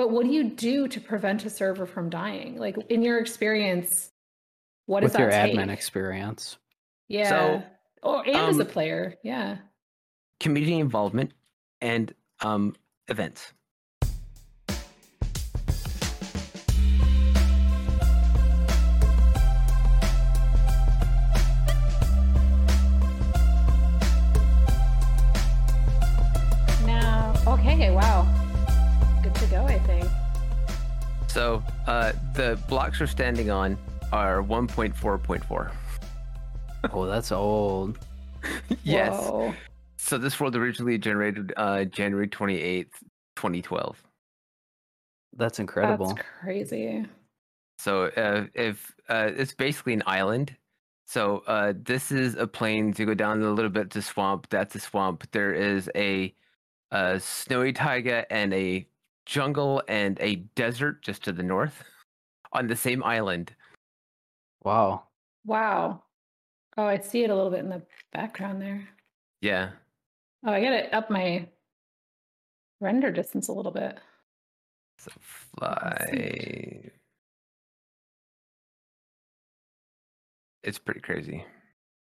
but what do you do to prevent a server from dying? Like in your experience, what does With your that take? admin experience. Yeah. So, or and as a um, player, yeah. Community involvement and um, events. So uh, the blocks we're standing on are 1.4.4. Oh, that's old. yes. Whoa. So this world originally generated uh, January 28th, 2012. That's incredible. That's crazy. So uh, if uh, it's basically an island. So uh, this is a plain to go down a little bit to swamp. That's a swamp. There is a, a snowy taiga and a jungle and a desert just to the north on the same island. Wow. Wow. Oh, I see it a little bit in the background there. Yeah. Oh, I got to up my render distance a little bit. So Let's fly. It's pretty crazy.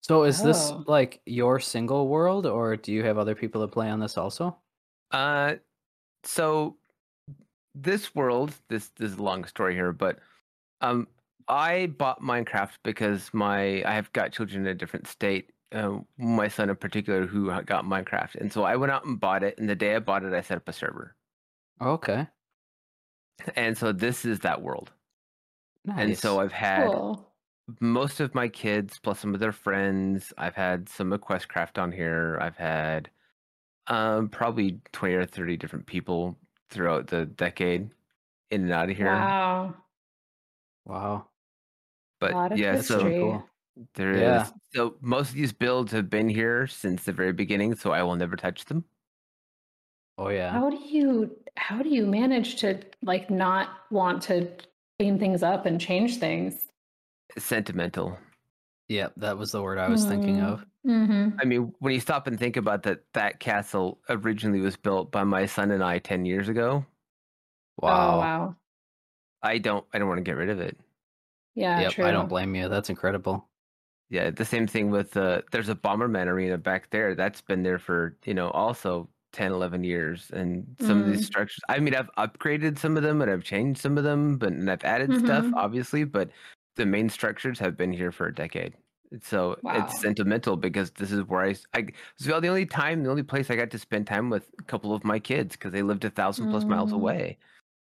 So is this Oh. like your single world or do you have other people that play on this also? Uh, so this world, this this is a long story here, but um, I bought Minecraft because my I have got children in a different state. Uh, my son in particular, who got Minecraft, and so I went out and bought it. And the day I bought it, I set up a server, Okay. and so this is that world. Nice. And so I've had Cool. most of my kids plus some of their friends. I've had some of Questcraft on here. I've had um, probably twenty or thirty different people throughout the decade in and out of here. Wow. wow. But yeah, That's so so history. cool. there is. Yeah. So most of these builds have been here since the very beginning, so I will never touch them. Oh yeah. How do you how do you manage to like not want to clean things up and change things? Sentimental. Yep, that was the word I was thinking hmm. of. Mm-hmm. I mean, when you stop and think about that, that castle originally was built by my son and I ten years ago. Wow. Oh wow. I don't. I don't want to get rid of it. Yeah, yep, true. I don't blame you. That's incredible. Yeah, the same thing with uh there's a Bomberman arena back there that's been there for, you know, also 10, 11 years. And some of Mm. these structures, I mean, I've upgraded some of them and I've changed some of them, but and I've added stuff, Mhm. obviously, but the main structures have been here for a decade. So Wow. it's sentimental because this is where I, s- I it's the only time, the only place I got to spend time with a couple of my kids because they lived a thousand plus miles Mm. away.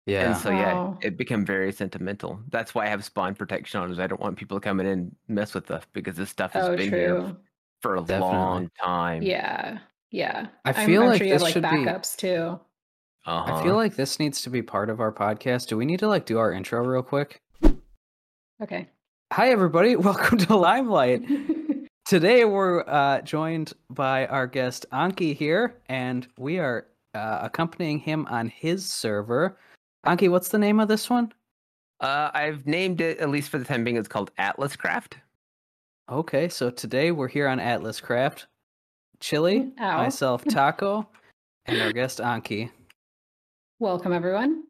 Yeah. And so yeah, it became very sentimental. That's why I have spawn protection on. Is I don't want people coming in and mess with us because this stuff has Oh, been here for a Definitely. long time. Yeah. Yeah. I I'm- feel I'm like sure you have this like should be- backups too. Uh-huh. I feel like this needs to be part of our podcast. Do we need to like do our intro real quick? Okay. Hi everybody, welcome to Limelight. Today we're uh, joined by our guest Enki here, and we are uh, accompanying him on his server. Enki, what's the name of this one? uh, I've named it at least for the time being. It's called Atlas Craft. Okay, so today we're here on Atlas Craft. Chili, Ow. myself, Taco, and our guest Enki. Welcome, everyone.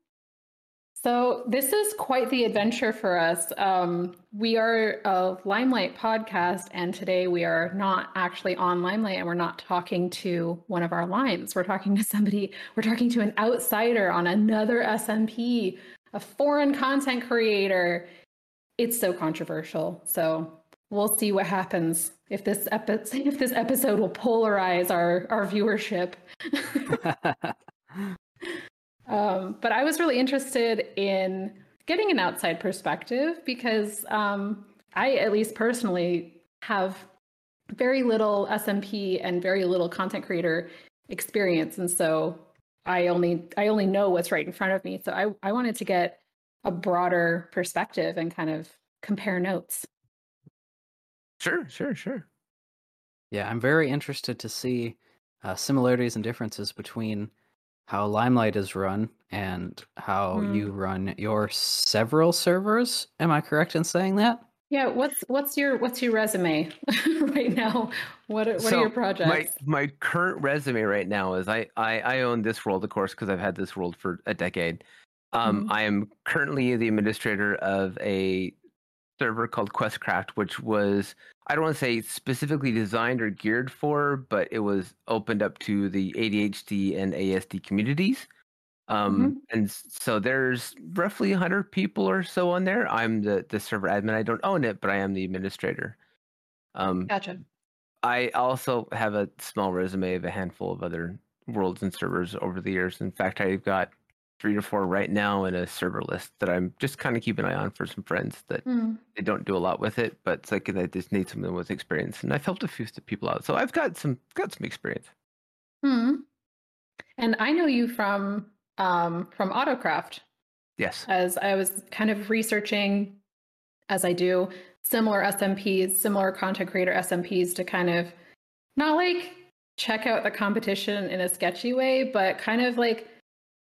So, this is quite the adventure for us. Um, we are a Limelight podcast, and today we are not actually on Limelight and we're not talking to one of our limes. We're talking to somebody, we're talking to an outsider on another SMP, a foreign content creator. It's so controversial. So, we'll see what happens if this episode if this episode will polarize our our viewership. Um, but I was really interested in getting an outside perspective because um, I, at least personally, have very little SMP and very little content creator experience, and so I only I only know what's right in front of me. So I I wanted to get a broader perspective and kind of compare notes. Sure, sure, sure. Yeah, I'm very interested to see uh, similarities and differences between how Limelight is run and how Mm. you run your several servers. Am I correct in saying that? Yeah, what's what's your what's your resume right now? What are, what So, are your projects? My my current resume right now is I I, I own this world, of course, because I've had this world for a decade. Um, Mhm. I am currently the administrator of a server called Questcraft, which was I don't want to say specifically designed or geared for, but it was opened up to the ADHD and ASD communities. Um, And so there's roughly 100 people or so on there. I'm the, the server admin. I don't own it, but I am the administrator. Um, Gotcha. I also have a small resume of a handful of other worlds and servers over the years. In fact, I've got three or four right now in a server list that I'm just kind of keeping an eye on for some friends that Hmm. they don't do a lot with it, but it's like they just need someone with experience. And I've helped a few people out, so I've got some got some experience. Hmm. And I know you from um, from Autocraft, Yes. as I was kind of researching, as I do, similar SMPs, similar content creator SMPs to kind of not like check out the competition in a sketchy way, but kind of like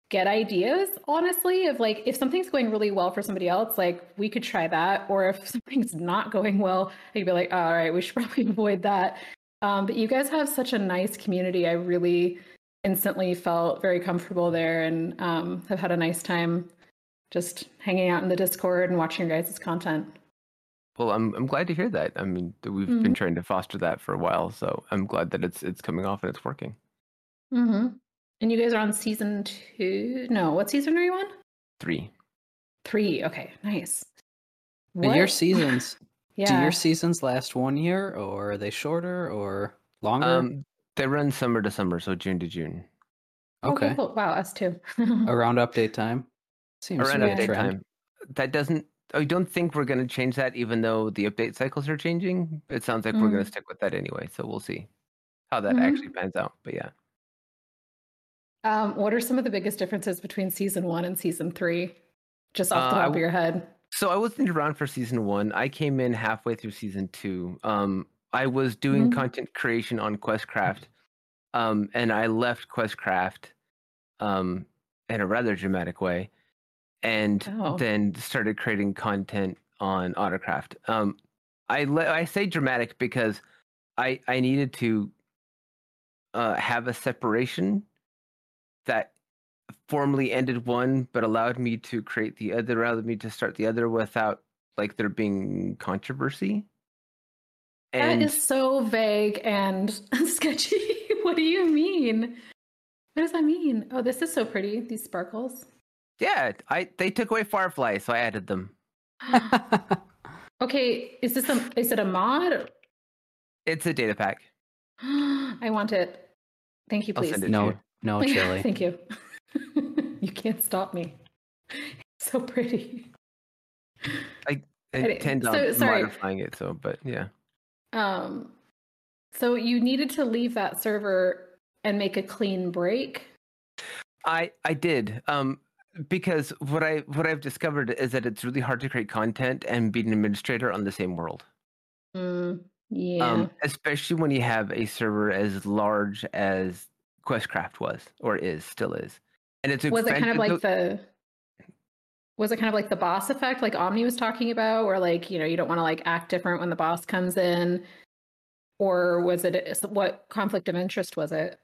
get ideas, honestly, of like if something's going really well for somebody else, like we could try that. Or if something's not going well, I could be like, all right, we should probably avoid that. Um, but you guys have such a nice community. I really instantly felt very comfortable there and um, have had a nice time just hanging out in the Discord and watching your guys' content. Well, I'm I'm glad to hear that. I mean, we've Mhm. been trying to foster that for a while, so I'm glad that it's it's coming off and it's working. Mm-hmm. And you guys are on season two? No, what season are you on? Three. Three. Okay, nice. What? And your seasons, yeah. do your seasons last one year or are they shorter or longer? Um, they run summer to summer, so June to June. Okay, okay. cool. Wow, us too. Around update time. Seems Around to be a update update trend. time. That doesn't. I don't think we're going to change that, even though the update cycles are changing. It sounds like we're going Mm. to stick with that anyway. So we'll see how that Mhm. actually pans out. But yeah. Um, what are some of the biggest differences between season one and season three? Just off the Uh, top of your head. So I wasn't around for season one. I came in halfway through season two. Um, I was doing Mhm. content creation on Questcraft, um, and I left Questcraft um, in a rather dramatic way, and Oh. then started creating content on Autocraft. Um, I le- I say dramatic because I I needed to uh, have a separation that formally ended one, but allowed me to create the other, allowed me to start the other without like there being controversy. that is so vague and sketchy. what do you mean? What does that mean? Oh, this is so pretty. These sparkles. yeah, I they took away Firefly, so I added them. okay, is this a is it a mod? It's a data pack. I want it. Thank you, I'll please. send it to no, you. No Yeah, chili. Thank you. you can't stop me. It's so pretty. I Any- intend on so- sorry. modifying it, so but yeah. Um, so you needed to leave that server and make a clean break. I I did. Um because what I what I've discovered is that it's really hard to create content and be an administrator on the same world. Mm, yeah. Um especially when you have a server as large as Questcraft was or is still is. And it's was it kind of like the was it kind of like the boss effect like omni was talking about where like you know you don't want to like act different when the boss comes in or was it what conflict of interest was it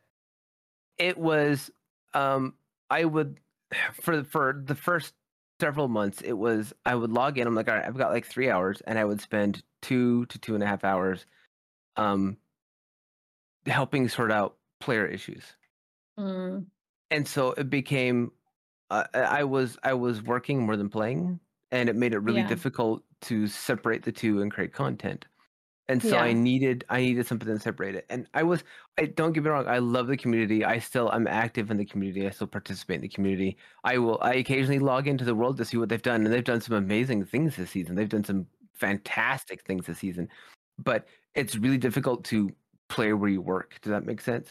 it was um I would for for the first several months it was I would log in, I'm like, all right, I've got like three hours and I would spend two to two and a half hours um helping sort out player issues. Mm, and so it became uh, i was i was working more than playing and it made it really Yeah. difficult to separate the two and create content. And so i needed i needed something to separate it. And i was i don't get me wrong i love the community. I still i'm active in the community. I still participate in the community. I will i occasionally log into the world to see what they've done and they've done some amazing things this season. They've done some fantastic things this season. But it's really difficult to play where you work. Does that make sense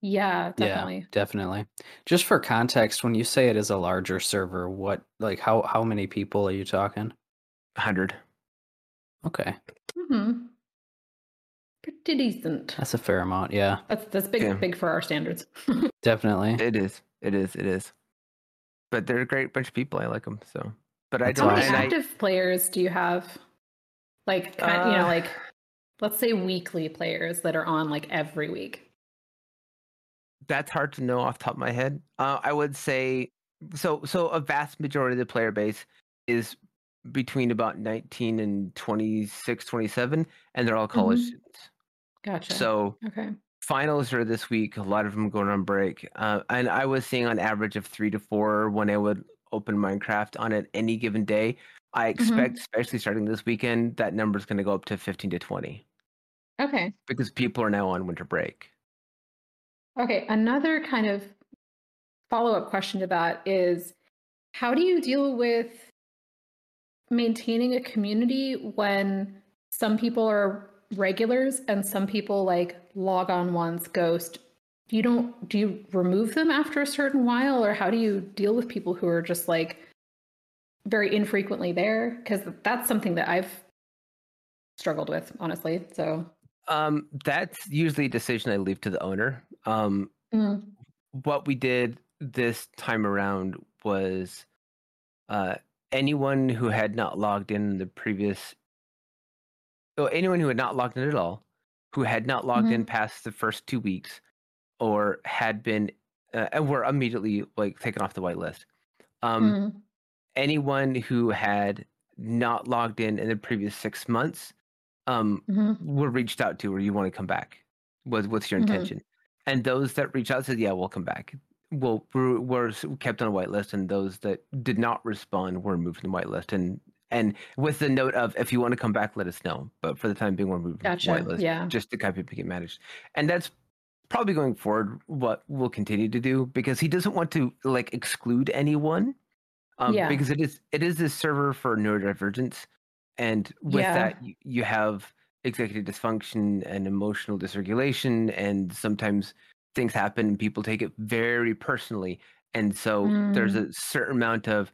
yeah definitely Yeah, definitely. Just for context, when you say it is a larger server, what like how how many people are you talking? 100 Okay, hmm pretty decent that's a fair amount. Yeah, that's that's big Yeah. big for our standards definitely. It is. It is. It is. But they're a great bunch of people. I like them. So, but I That's how don't. many And I, active players do you have like kind, you know Uh, like let's say weekly players that are on like every week that's hard to know off the top of my head. Uh, I would say so so a vast majority of the player base is between about 19 and 26 27 and they're all college Mhm. students Gotcha. so okay. finals are this week a lot of them going on break uh, and i was seeing on average of three to four when i would open minecraft on at any given day i expect especially starting this weekend that number is going to go up to 15 to 20 Okay. because people are now on winter break Okay. Another kind of follow up question to that is how do you deal with maintaining a community when some people are regulars and some people like log on once, ghost? You don't, do you remove them after a certain while or how do you deal with people who are just like very infrequently there? Because that's something that I've struggled with, honestly. So, um, that's usually a decision i leave to the owner um, mm, what we did this time around was uh, anyone who had not logged in the previous or anyone who had not logged in at all who had not logged in past the first two weeks or had been uh, and were immediately like taken off the whitelist um, mm, anyone who had not logged in in the previous six months um, mhm, were reached out to or you want to come back? Was what's your Mhm. intention and those that reached out said yeah we'll come back well were, were kept on a whitelist and those that did not respond were moved from the whitelist and and with the note of if you want to come back let us know but for the time being we're moved from Gotcha. the whitelist Yeah. just to kind of get managed and that's probably going forward what we'll continue to do because he doesn't want to like exclude anyone um, Yeah. because it is it is this server for neurodivergence and with Yeah. that you, you have executive dysfunction and emotional dysregulation and sometimes things happen and people take it very personally and so there's Mm. a certain amount of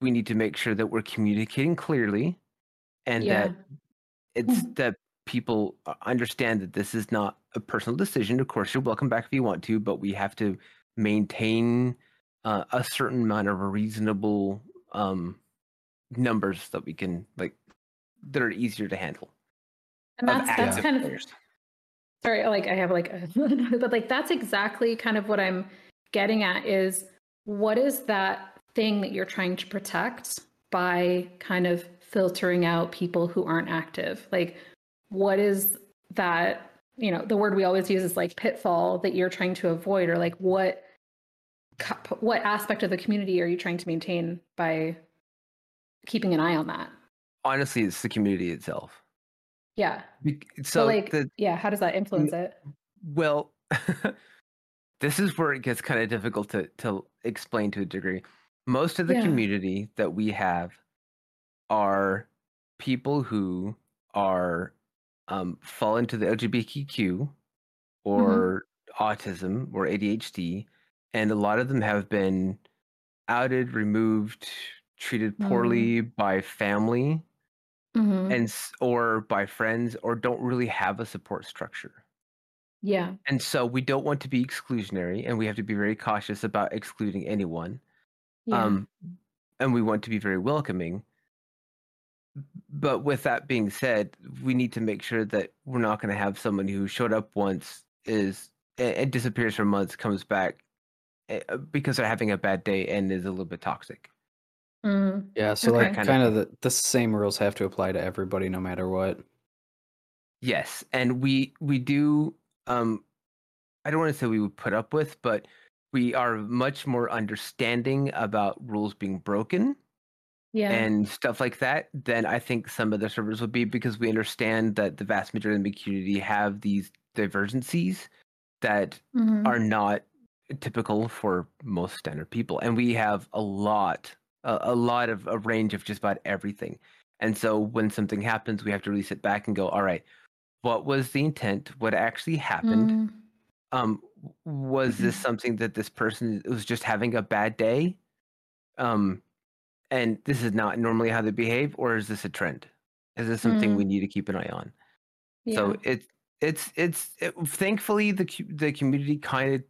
we need to make sure that we're communicating clearly and Yeah. that it's that people understand that this is not a personal decision of course you're welcome back if you want to but we have to maintain uh, a certain amount of reasonable um, numbers that we can like that are easier to handle And that's that's kind of sorry, like I have like a, but like that's exactly kind of what I'm getting at is what is that thing that you're trying to protect by kind of filtering out people who aren't active? Like what is that, you know, the word we always use is like pitfall that you're trying to avoid or like what what aspect of the community are you trying to maintain by keeping an eye on that? honestly it's the community itself Yeah. So so like the yeah, how does that influence it? well this is where it gets kind of difficult to to explain to a degree most of the Yeah. community that we have are people who are um, fall into the LGBTQ or autism or ADHD, and a lot of them have been outed, removed, treated Mm. poorly by family Mhm. and or by friends, or don't really have a support structure. Yeah. And so we don't want to be exclusionary, and we have to be very cautious about excluding anyone. Yeah. Um, and we want to be very welcoming. But with that being said, we need to make sure that we're not going to have someone who showed up once is and, disappears for months, comes back eh, because they're having a bad day and is a little bit toxic. Mhm. Yeah, so Okay. like Kind of kind of the, the same rules have to apply to everybody no matter what. Yes, and we we do. Um, I don't want to say we would put up with, but we are much more understanding about rules being broken Yeah. and stuff like that than I think some of the servers would be because we understand that the vast majority of the community have these divergencies that Mhm. are not typical for most standard people and we have a lot a, a lot of a range of just about everything. And so when something happens we have to really sit back and go all right what was the intent? What actually happened? Mm. um was this something that this person was just having a bad day? Um and this is not normally how they behave or is this a trend? Is this something we need to keep an eye on? Yeah. so it's it's it's it, thankfully the the community kind of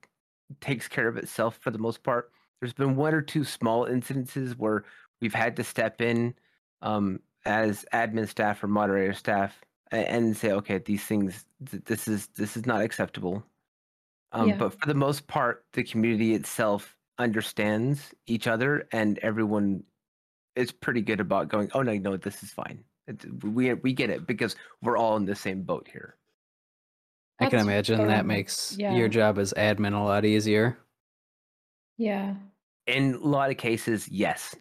takes care of itself for the most part there's been one or two small incidences where we've had to step in um as admin staff or moderator staff and say okay these things th- this is this is not acceptable um Yeah. but for the most part the community itself understands each other, and everyone is pretty good about going, "Oh no, no, this is fine. It, we we get it because we're all in the same boat here." I can imagine fair that makes Yeah. your job as admin a lot easier. Yeah. In a lot of cases, yes.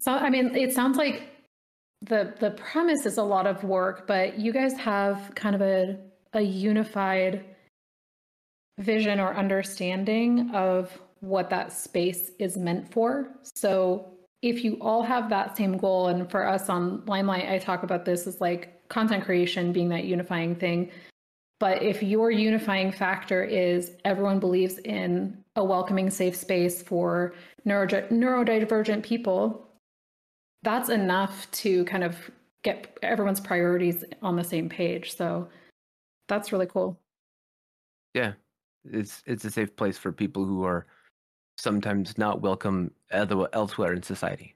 So I mean, it sounds like the the premise is a lot of work, but you guys have kind of a a unified vision or understanding of what that space is meant for. So if you all have that same goal, and for us on Limelight, I talk about this as like content creation being that unifying thing. But if your unifying factor is everyone believes in a welcoming, safe space for neurodi- neurodivergent people, that's enough to kind of get everyone's priorities on the same page. So that's really cool. Yeah, it's it's a safe place for people who are sometimes not welcome other elsewhere in society,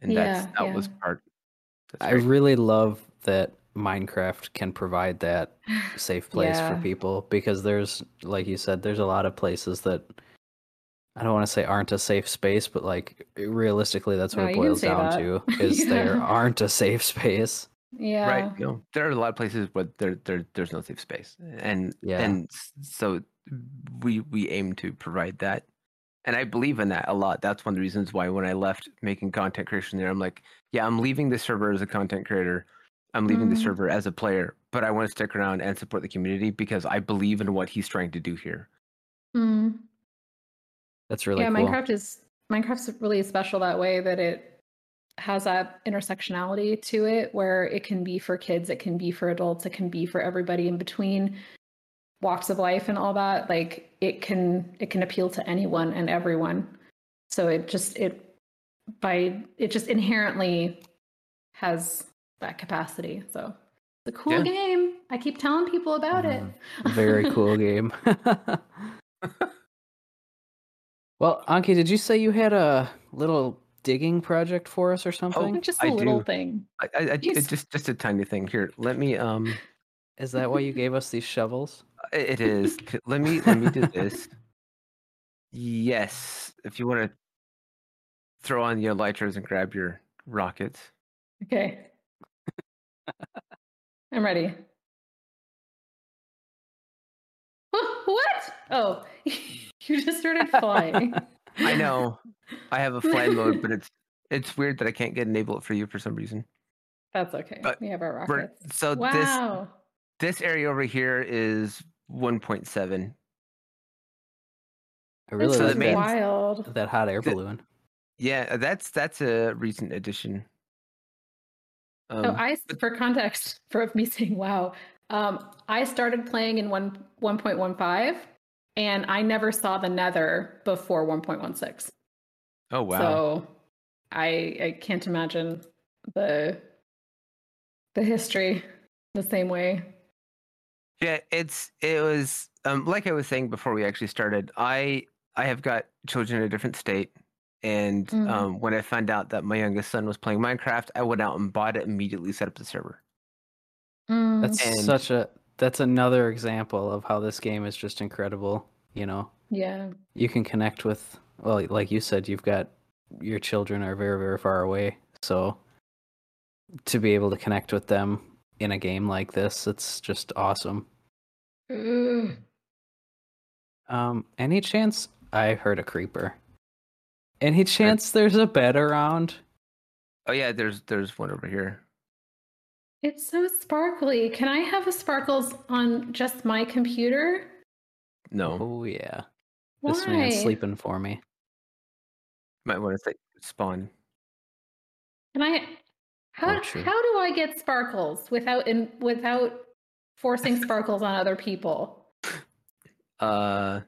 and that's Yeah, that was part. That's I very- really love that Minecraft can provide that safe place Yeah. for people because there's like you said there's a lot of places that I don't want to say aren't a safe space but like realistically that's what No, it boils down that. to is there aren't a safe space. Yeah. right you know there are a lot of places where there, there there's no safe space and Yeah. and so we we aim to provide that and i believe in that a lot that's one of the reasons why when i left making content creation there i'm like yeah i'm leaving the server as a content creator i'm leaving the Mm. server as a player but i want to stick around and support the community because i believe in what he's trying to do here Mm. That's really yeah, cool. Minecraft is Minecraft's really special that way that it has that intersectionality to it where it can be for kids, it can be for adults, it can be for everybody in between walks of life and all that. Like it can it can appeal to anyone and everyone. So it just it by it just inherently has that capacity. So it's a cool Yeah. game. I keep telling people about it. Mm-hmm. Very cool game. well, Enki, did you say you had a little digging project for us or something? Oh, just a I little do. thing. I, I, I just just a tiny thing here let me um Is that why you gave us these shovels? It is. Let me let me do this. Yes, if you want to throw on your lighters and grab your rockets. Okay. I'm ready. What? Oh, you just started flying. I know I have a fly mode, but it's it's weird that I can't get enable it for you for some reason. That's okay. But we have our We're- rockets. so this Wow. this area over here is 1.7. I really This So is like main- that, wild. that hot air the- balloon. Yeah, that's that's a recent addition. Um, So I, for context, for me saying wow, um, I started playing in one 1.15, and I never saw the Nether before 1.16. oh wow. So I I can't imagine the the history the same way. Yeah, it's it was um like I was saying before we actually started. I I have got children in a different state, and Mm. um, when I found out that my youngest son was playing Minecraft, I went out and bought it immediately, set up the server. Mm, That's And- such a that's another example of how this game is just incredible, you know. yeah. You can connect with well, like you said, you've got your children are very, very far away. So to be able to connect with them in a game like this, it's just awesome. Ugh. Um, any chance I heard a creeper? Any chance there's a bed around? Oh yeah, there's there's one over here. It's so sparkly. Can I have a sparkles on just my computer? No, Oh yeah. Why? This man's sleeping for me. might want to say spawn. Can I? How Oh, true. how do I get sparkles without in without forcing sparkles on other people? Uh,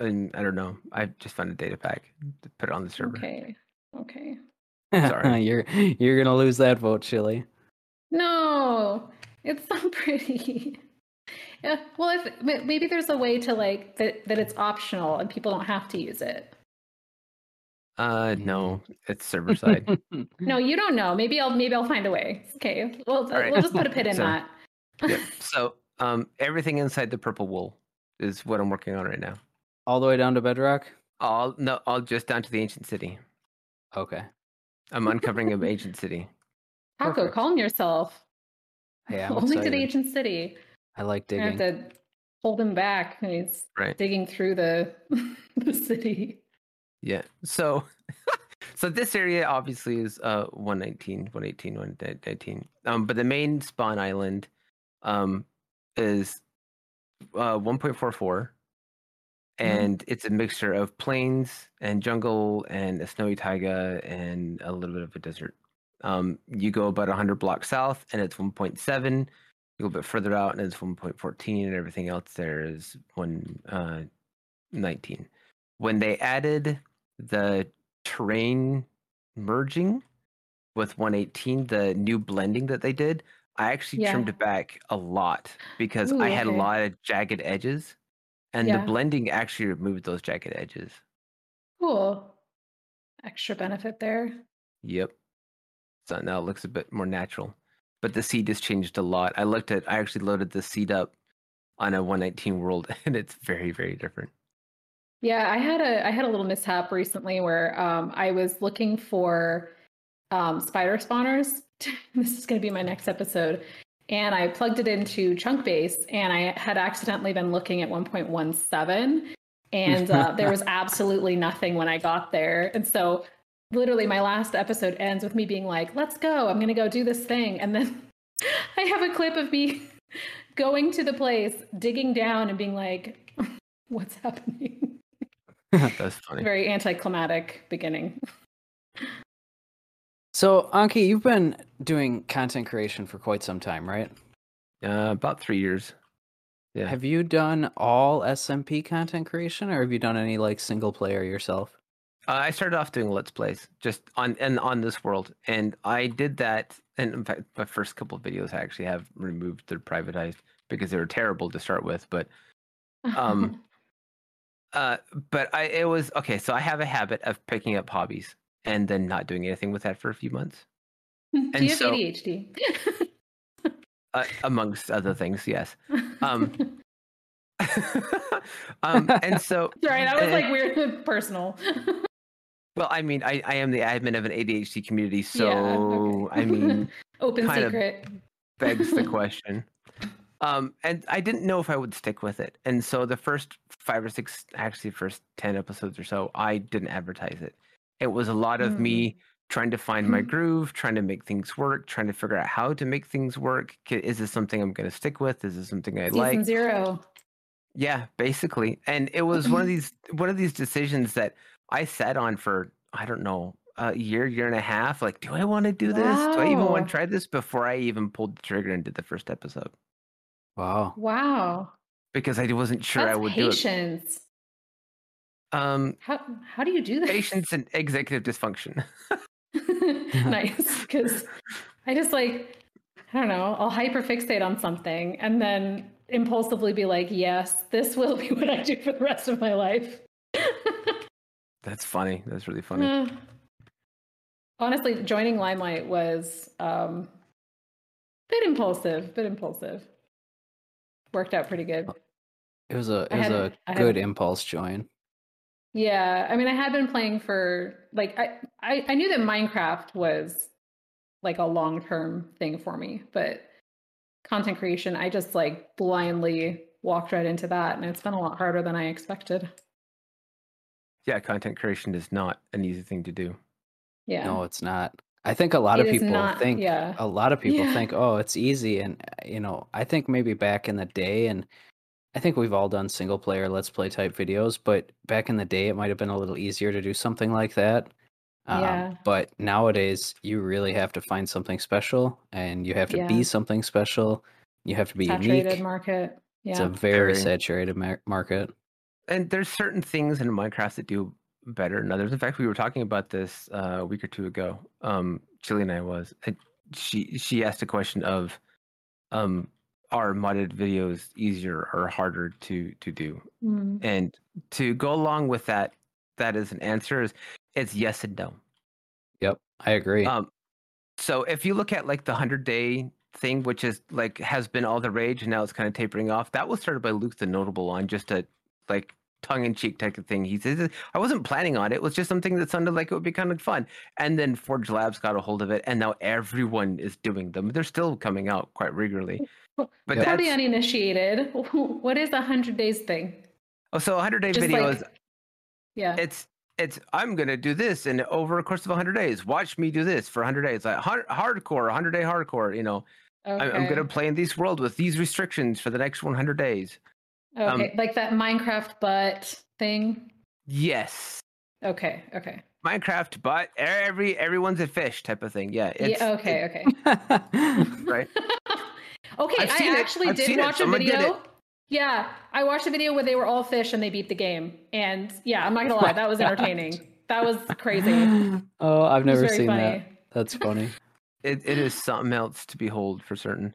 and I don't know. I just found a data pack to put it on the server. Okay. Okay. Sorry. you're you're gonna lose that vote, Chili. No, it's so pretty. Yeah, well, if maybe there's a way to like that that it's optional and people don't have to use it. Uh, no, it's server side. No, you don't know. Maybe I'll maybe I'll find a way. Okay, well, right. we'll just put a pin in So- that. yep. So, um, everything inside the purple wool is what I'm working on right now. all the way down to Bedrock. All no, all just down to the ancient city. Okay. I'm uncovering an ancient city. Taco, Perfect. calm yourself. Yeah, I'm Only to the ancient city. I like digging. I have to hold him back. He's Right. digging through the the city. Yeah. So so this area obviously is uh 119, 118, 119. Um but the main spawn island um is uh 1.44 and it's a mixture of plains and jungle and a snowy taiga and a little bit of a desert. Um you go about 100 blocks south and it's 1.7. You go a bit further out and it's 1.14 and everything else there is 1 uh 19 when they added the terrain merging with 118 the new blending that they did i actually trimmed Yeah. it back a lot because Ooh, i had a lot of jagged edges and Yeah. the blending actually removed those jagged edges Cool. Extra benefit there. yep so now it looks a bit more natural. But the seed has changed a lot. I looked at i actually loaded the seed up on a 119 world and it's very very different. Yeah, I had a I had a little mishap recently where um, I was looking for um, spider spawners. this is going to be my next episode, and I plugged it into Chunkbase, and I had accidentally been looking at 1.17, and uh, there was absolutely nothing when I got there, and so literally my last episode ends with me being like, "Let's go! I'm going to go do this thing," and then I have a clip of me going to the place, digging down, and being like, "What's happening?" that's funny very anticlimactic beginning. So, Enki, you've been doing content creation for quite some time, right? uh, about three years Yeah. Have you done all SMP content creation, or have you done any like single player yourself? Uh, I started off doing let's plays just on and on this world, and I did that. And in fact, my first couple of videos I actually have removed. They're privatized because they were terrible to start with. But Um, uh, but I it was okay. So I have a habit of picking up hobbies and then not doing anything with that for a few months, do and you have so- ADHD? uh, amongst other things. Yes. Um, um, and so Sorry, that was like weird personal. Well, I mean, I, I am the admin of an ADHD community, Yeah, so okay. I mean. Open secret. begs the question. Um, and I didn't know if I would stick with it. And so the first five or six, actually, first 10 episodes or so, I didn't advertise it. It was a lot of me trying to find my groove, trying to make things work, trying to figure out how to make things work. Is this something I'm going to stick with? Is this something I Season like? zero. Yeah, basically. And it was one of these one of these decisions that I sat on for I don't know a year, year and a half. Like, do I want to do this? Do I even want to try this before I even pulled the trigger and did the first episode? Wow. Wow. Because I wasn't sure That's I would do it. patience. Um, How how do you do that? patience and executive dysfunction. nice. Because I just like, I don't know, I'll hyperfixate on something and then impulsively be like, yes, this will be what I do for the rest of my life. That's funny. That's really funny. Uh, honestly, joining Limelight was um, bit impulsive, bit impulsive. Worked out pretty good. It was a it was a good impulse join. Yeah, I mean, I had been playing for like I I, I knew that Minecraft was like a long term thing for me, but content creation, I just like blindly walked right into that, and it's been a lot harder than I expected. Yeah, content creation is not an easy thing to do. Yeah, No, it's not. I think a lot It of people not- think yeah. a lot of people Yeah. think, oh, it's easy, and uh, you know, I think maybe back in the day, and I think we've all done single player let's play type videos, but back in the day, it might have been a little easier to do something like that. Um, Yeah. But nowadays, you really have to find something special, and you have to Yeah. be something special. You have to be saturated unique. market. Yeah. It's a very Very. saturated mar- market. And there's certain things in Minecraft that do better than others. In fact, we were talking about this uh, a week or two ago. Um, Chili and I was. And she she asked a question of, um, are modded videos easier or harder to to do? Mm. And to go along with that, that is an answer is it's yes and no. Yep, I agree. Um, so if you look at like the hundred day thing, which is like has been all the rage and now it's kind of tapering off, that was started by Luke the Notable on just a like tongue in cheek type of thing. He says, I wasn't planning on it. It was just something that sounded like it would be kind of fun. And then Forge Labs got a hold of it, and now everyone is doing them. They're still coming out quite regularly. But For the uninitiated, what is a hundred days thing? oh, so 100 day Just videos. like, yeah. it's it's I'm gonna do this, and over a course of 100 days, watch me do this for 100 days, like hard, hardcore, 100 day hardcore. You know, I'm, I'm gonna play in this world with these restrictions for the next 100 days. Um, Okay, like that Minecraft butt thing. Yes, Okay, okay. Minecraft, but every everyone's a fish type of thing. Yeah, it's, yeah, okay, okay. right. Okay, I've seen it. actually I've did seen it. watch a Someone video. Yeah, I watched a video where they were all fish and they beat the game. And yeah, I'm not gonna lie, that was entertaining. that was crazy. Oh, I've never seen funny. that. That's funny. it, it is something else to behold for certain.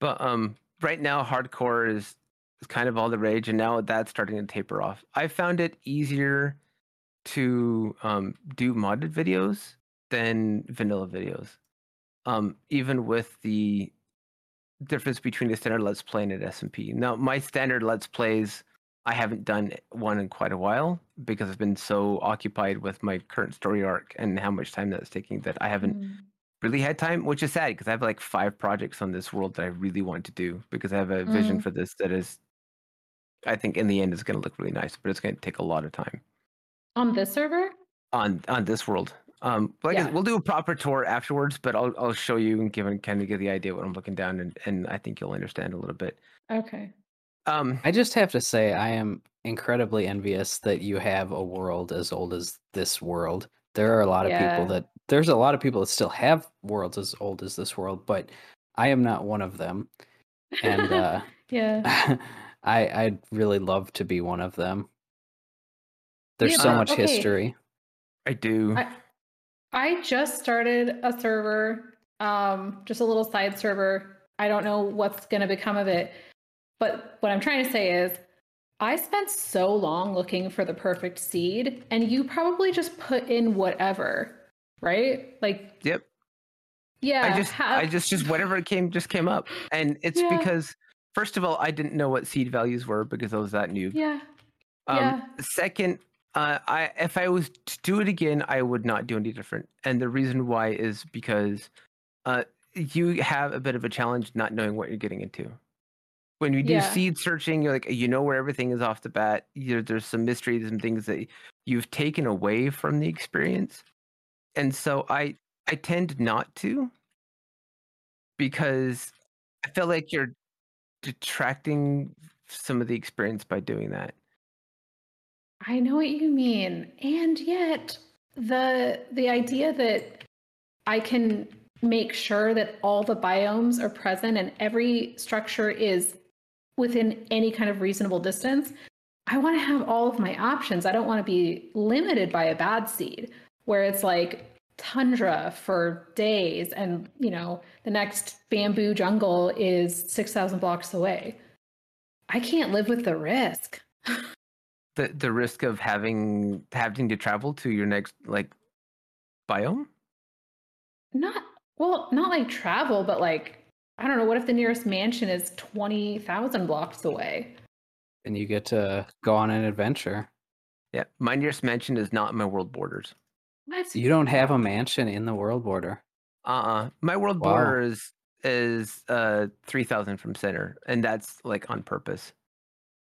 But um, right now, hardcore is, is kind of all the rage, and now that's starting to taper off. I found it easier to um, do modded videos than vanilla videos. Um, even with the difference between a standard Let's Play and an SMP. Now, my standard Let's Plays, I haven't done one in quite a while because I've been so occupied with my current story arc and how much time that's taking that I haven't Mm. really had time, which is sad because I have like five projects on this world that I really want to do because I have a vision Mm. for this that is, I think in the end it's going to look really nice, but it's going to take a lot of time On this server? on on this world. Um, like I Yeah. said, we'll do a proper tour afterwards, but I'll I'll show you and give and kind of give the idea what I'm looking down, and and I think you'll understand a little bit. Okay. Um, I just have to say, I am incredibly envious that you have a world as old as this world. There are a lot of Yeah. people that there's a lot of people that still have worlds as old as this world, but I am not one of them. And uh, yeah. I I'd really love to be one of them. There's Yeah, so much okay. history. I do. I, I just started a server, um, just a little side server. I don't know what's going to become of it. But what I'm trying to say is, I spent so long looking for the perfect seed, and you probably just put in whatever, right? Like, Yep. yeah. I just ha- I just just whatever it came just came up, and it's Yeah. because first of all I didn't know what seed values were because I was that new. yeah. Um, Yeah. Second, uh, I if I was to do it again, I would not do any different. And the reason why is because uh, you have a bit of a challenge not knowing what you're getting into. When you do Yeah. seed searching, you're like you know where everything is off the bat. you there's some mysteries and things that you've taken away from the experience, and so I I tend not to because I feel like you're detracting some of the experience by doing that. I know what you mean. And yet the the idea that I can make sure that all the biomes are present and every structure is within any kind of reasonable distance. I want to have all of my options. I don't want to be limited by a bad seed where it's like tundra for days and, you know, the next bamboo jungle is 6,000 blocks away. I can't live with the risk. the the risk of having having to travel to your next like biome Not well, not like travel, but like I don't know. What if the nearest mansion is twenty thousand blocks away? And you get to go on an adventure. yeah my nearest mansion is not in my world borders What? You don't have a mansion in the world border. uh-uh my world Wow. border is is uh 3000 from center and that's like on purpose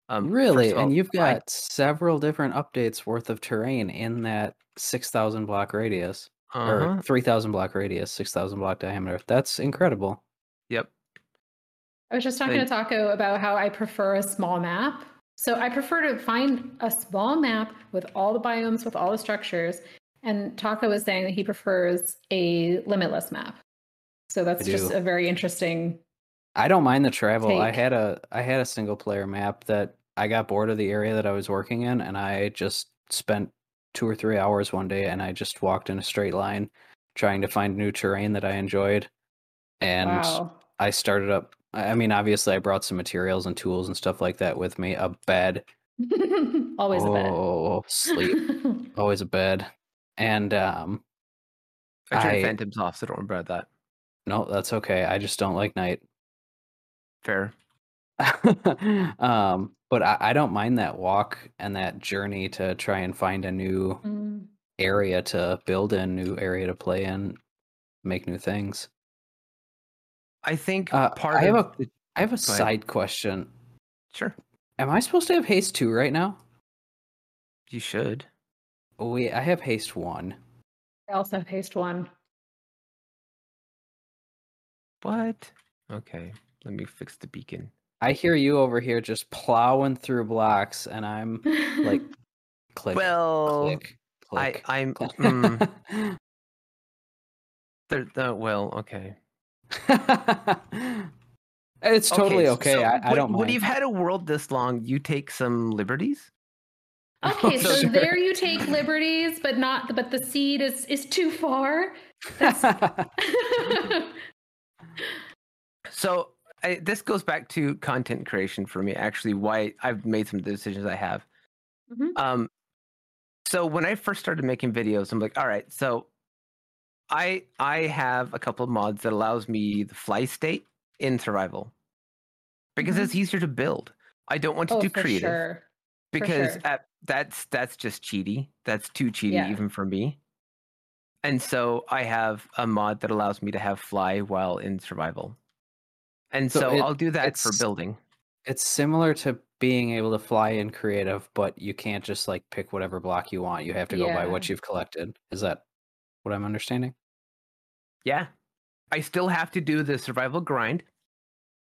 um Really? all, And you've I- got several different updates worth of terrain in that 6,000 block radius uh-huh. or 3,000 block radius, 6,000 block diameter. That's incredible. yep I was just talking to Taco about how I prefer a small map. So I prefer to find a small map with all the biomes, with all the structures. And Taco was saying that he prefers a limitless map. So that's just a very interesting. I don't mind the travel. I had a I had a single player map that I got bored of the area that I was working in and I just spent 2 or 3 hours one day and I just walked in a straight line trying to find new terrain that I enjoyed. And wow. I started up I I mean obviously I brought some materials and tools and stuff like that with me, a bed. Always a bed. Oh, sleep. Always a bed. And um i turned I- phantoms off so don't worry about that no, that's okay. I just don't like night. fair um, but I, I don't mind that walk and that journey to try and find a new Mm. area to build in, new area to play in, make new things. I think Uh, part I have of a I have a side question. sure Am I supposed to have haste two right now? you should. We I have haste one. I also have haste one. What? Okay, let me fix the beacon. I hear you over here just plowing through blocks, and I'm like click, well, click, I click. I'm click. mm, there, uh, well okay. it's totally s- okay. so I, I don't When mind. you've had a world this long, you take some liberties. Okay, so Sure. there you take liberties, but not but the seed is is too far. So I, this goes back to content creation for me. Actually, why I've made some of the decisions I have. Mhm. Um, so when I first started making videos, I'm like, all right, so I I have a couple of mods that allows me the fly state in survival because Mhm. it's easier to build. I don't want to oh, do creative sure. Because sure. uh, that's that's just cheaty. That's too cheaty Yeah. even for me. And so I have a mod that allows me to have fly while in survival. And So so, it- I'll do that for building. it's similar to being able to fly in creative, but you can't just like pick whatever block you want. You have to go by what you've collected. Is that what I'm understanding? Yeah. I still have to do the survival grind.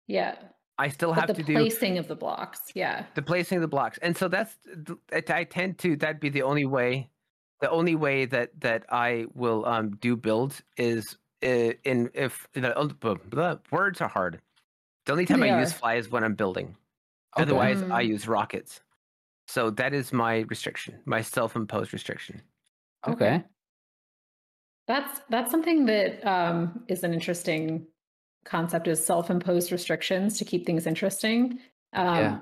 Yeah. I still But have to do the placing of the blocks. Yeah. the placing of the blocks. And so that's I tend to that'd be the only way the only way that that I will um do builds is uh, in if the uh, blah, blah, words are hard. The only time They I use fly is when I'm building. Okay. Otherwise, I Mm. use rockets. So that is my restriction, my self-imposed restriction. Okay. That's that's something that um, is an interesting concept is self-imposed restrictions to keep things interesting. Um, Yeah.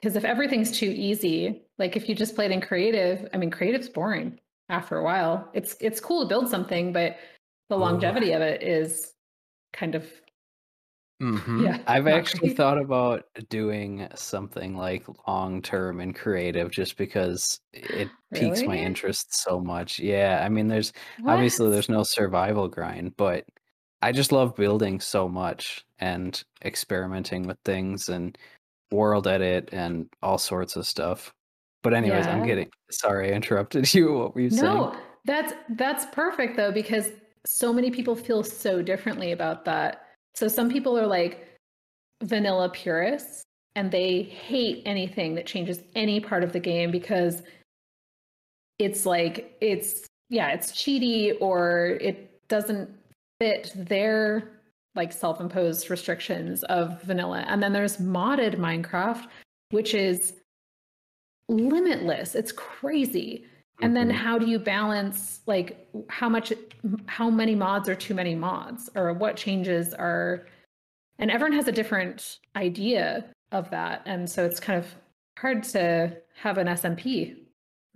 Because if everything's too easy, like if you just played in creative, I mean, creative's boring after a while. It's it's cool to build something, but the Oh. longevity of it is kind of Mhm. yeah. I've actually great. thought about doing something like long term and creative just because it piques my interest so much. Yeah, I mean there's obviously there's no survival grind, but I just love building so much and experimenting with things and world edit and all sorts of stuff. But anyways, I'm getting sorry I interrupted you. What were you saying? No, that's that's perfect though because so many people feel so differently about that. So some people are like vanilla purists and they hate anything that changes any part of the game because it's like it's yeah, it's cheaty or it doesn't fit their like self-imposed restrictions of vanilla. And then there's modded Minecraft which is limitless. It's crazy and then Mhm. how do you balance like how much how many mods are too many mods or what changes are and everyone has a different idea of that and so it's kind of hard to have an smp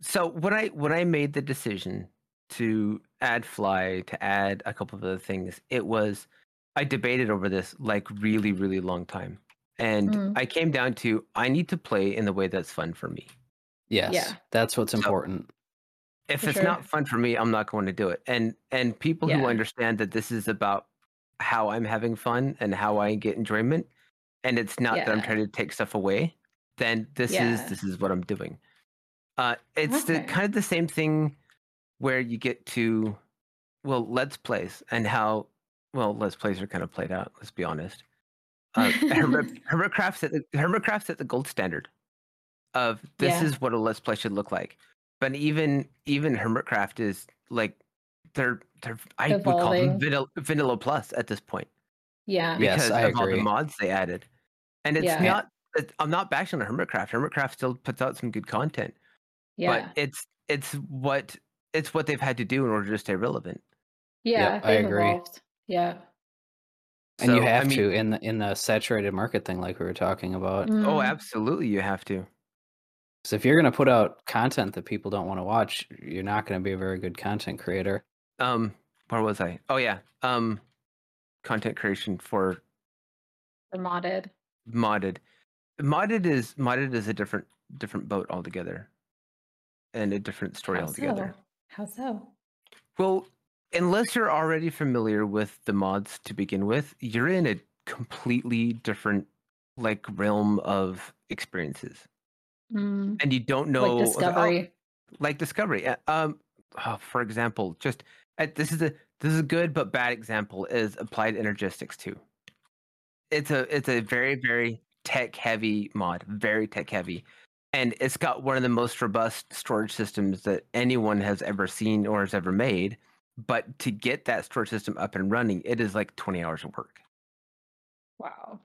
So when I when I made the decision to add fly, to add a couple of other things, it was I debated over this like really, really long time. And Mm. I came down to I need to play in the way that's fun for me. Yes. Yeah. That's what's So- important. If For it's sure. not fun for me, I'm not going to do it. And and people who understand that this is about how I'm having fun and how I get enjoyment, and it's not that I'm trying to take stuff away, then this is this is what I'm doing. Uh, it's the kind of the same thing where you get to well, let's plays and how well let's plays are kind of played out. Let's be honest. Uh, Hermit, Hermitcraft's at the Hermitcraft's at the gold standard of this Yeah. is what a let's play should look like. But even even Hermitcraft is like they're they're I would call them Evolving. vanilla, vanilla plus at this point yeah Yes, because I of all the mods they added. And it's Yeah. not it- I'm not bashing on Hermitcraft. Hermitcraft still puts out some good content, yeah but it's it's what it's what they've had to do in order to stay relevant. yeah I agree. evolved. yeah And you So, I have mean- to in the in the saturated market thing like we were talking about. Oh, Mm. absolutely, you have to. So if you're going to put out content that people don't want to watch, you're not going to be a very good content creator. Um, where was I? Oh yeah, um, content creation for the modded modded. Modded is modded is a different different boat altogether, and a different story How altogether. How so? Well, unless you're already familiar with the mods to begin with, you're in a completely different like realm of experiences, Mm, and you don't know like discovery. like discovery. uh, Um, oh, for example, just uh, this is a this is a good but bad example is Applied Energistics 2. It's a it's a very very tech heavy mod, very tech heavy, and it's got one of the most robust storage systems that anyone has ever seen or has ever made. But to get that storage system up and running, it is like twenty hours of work. Wow.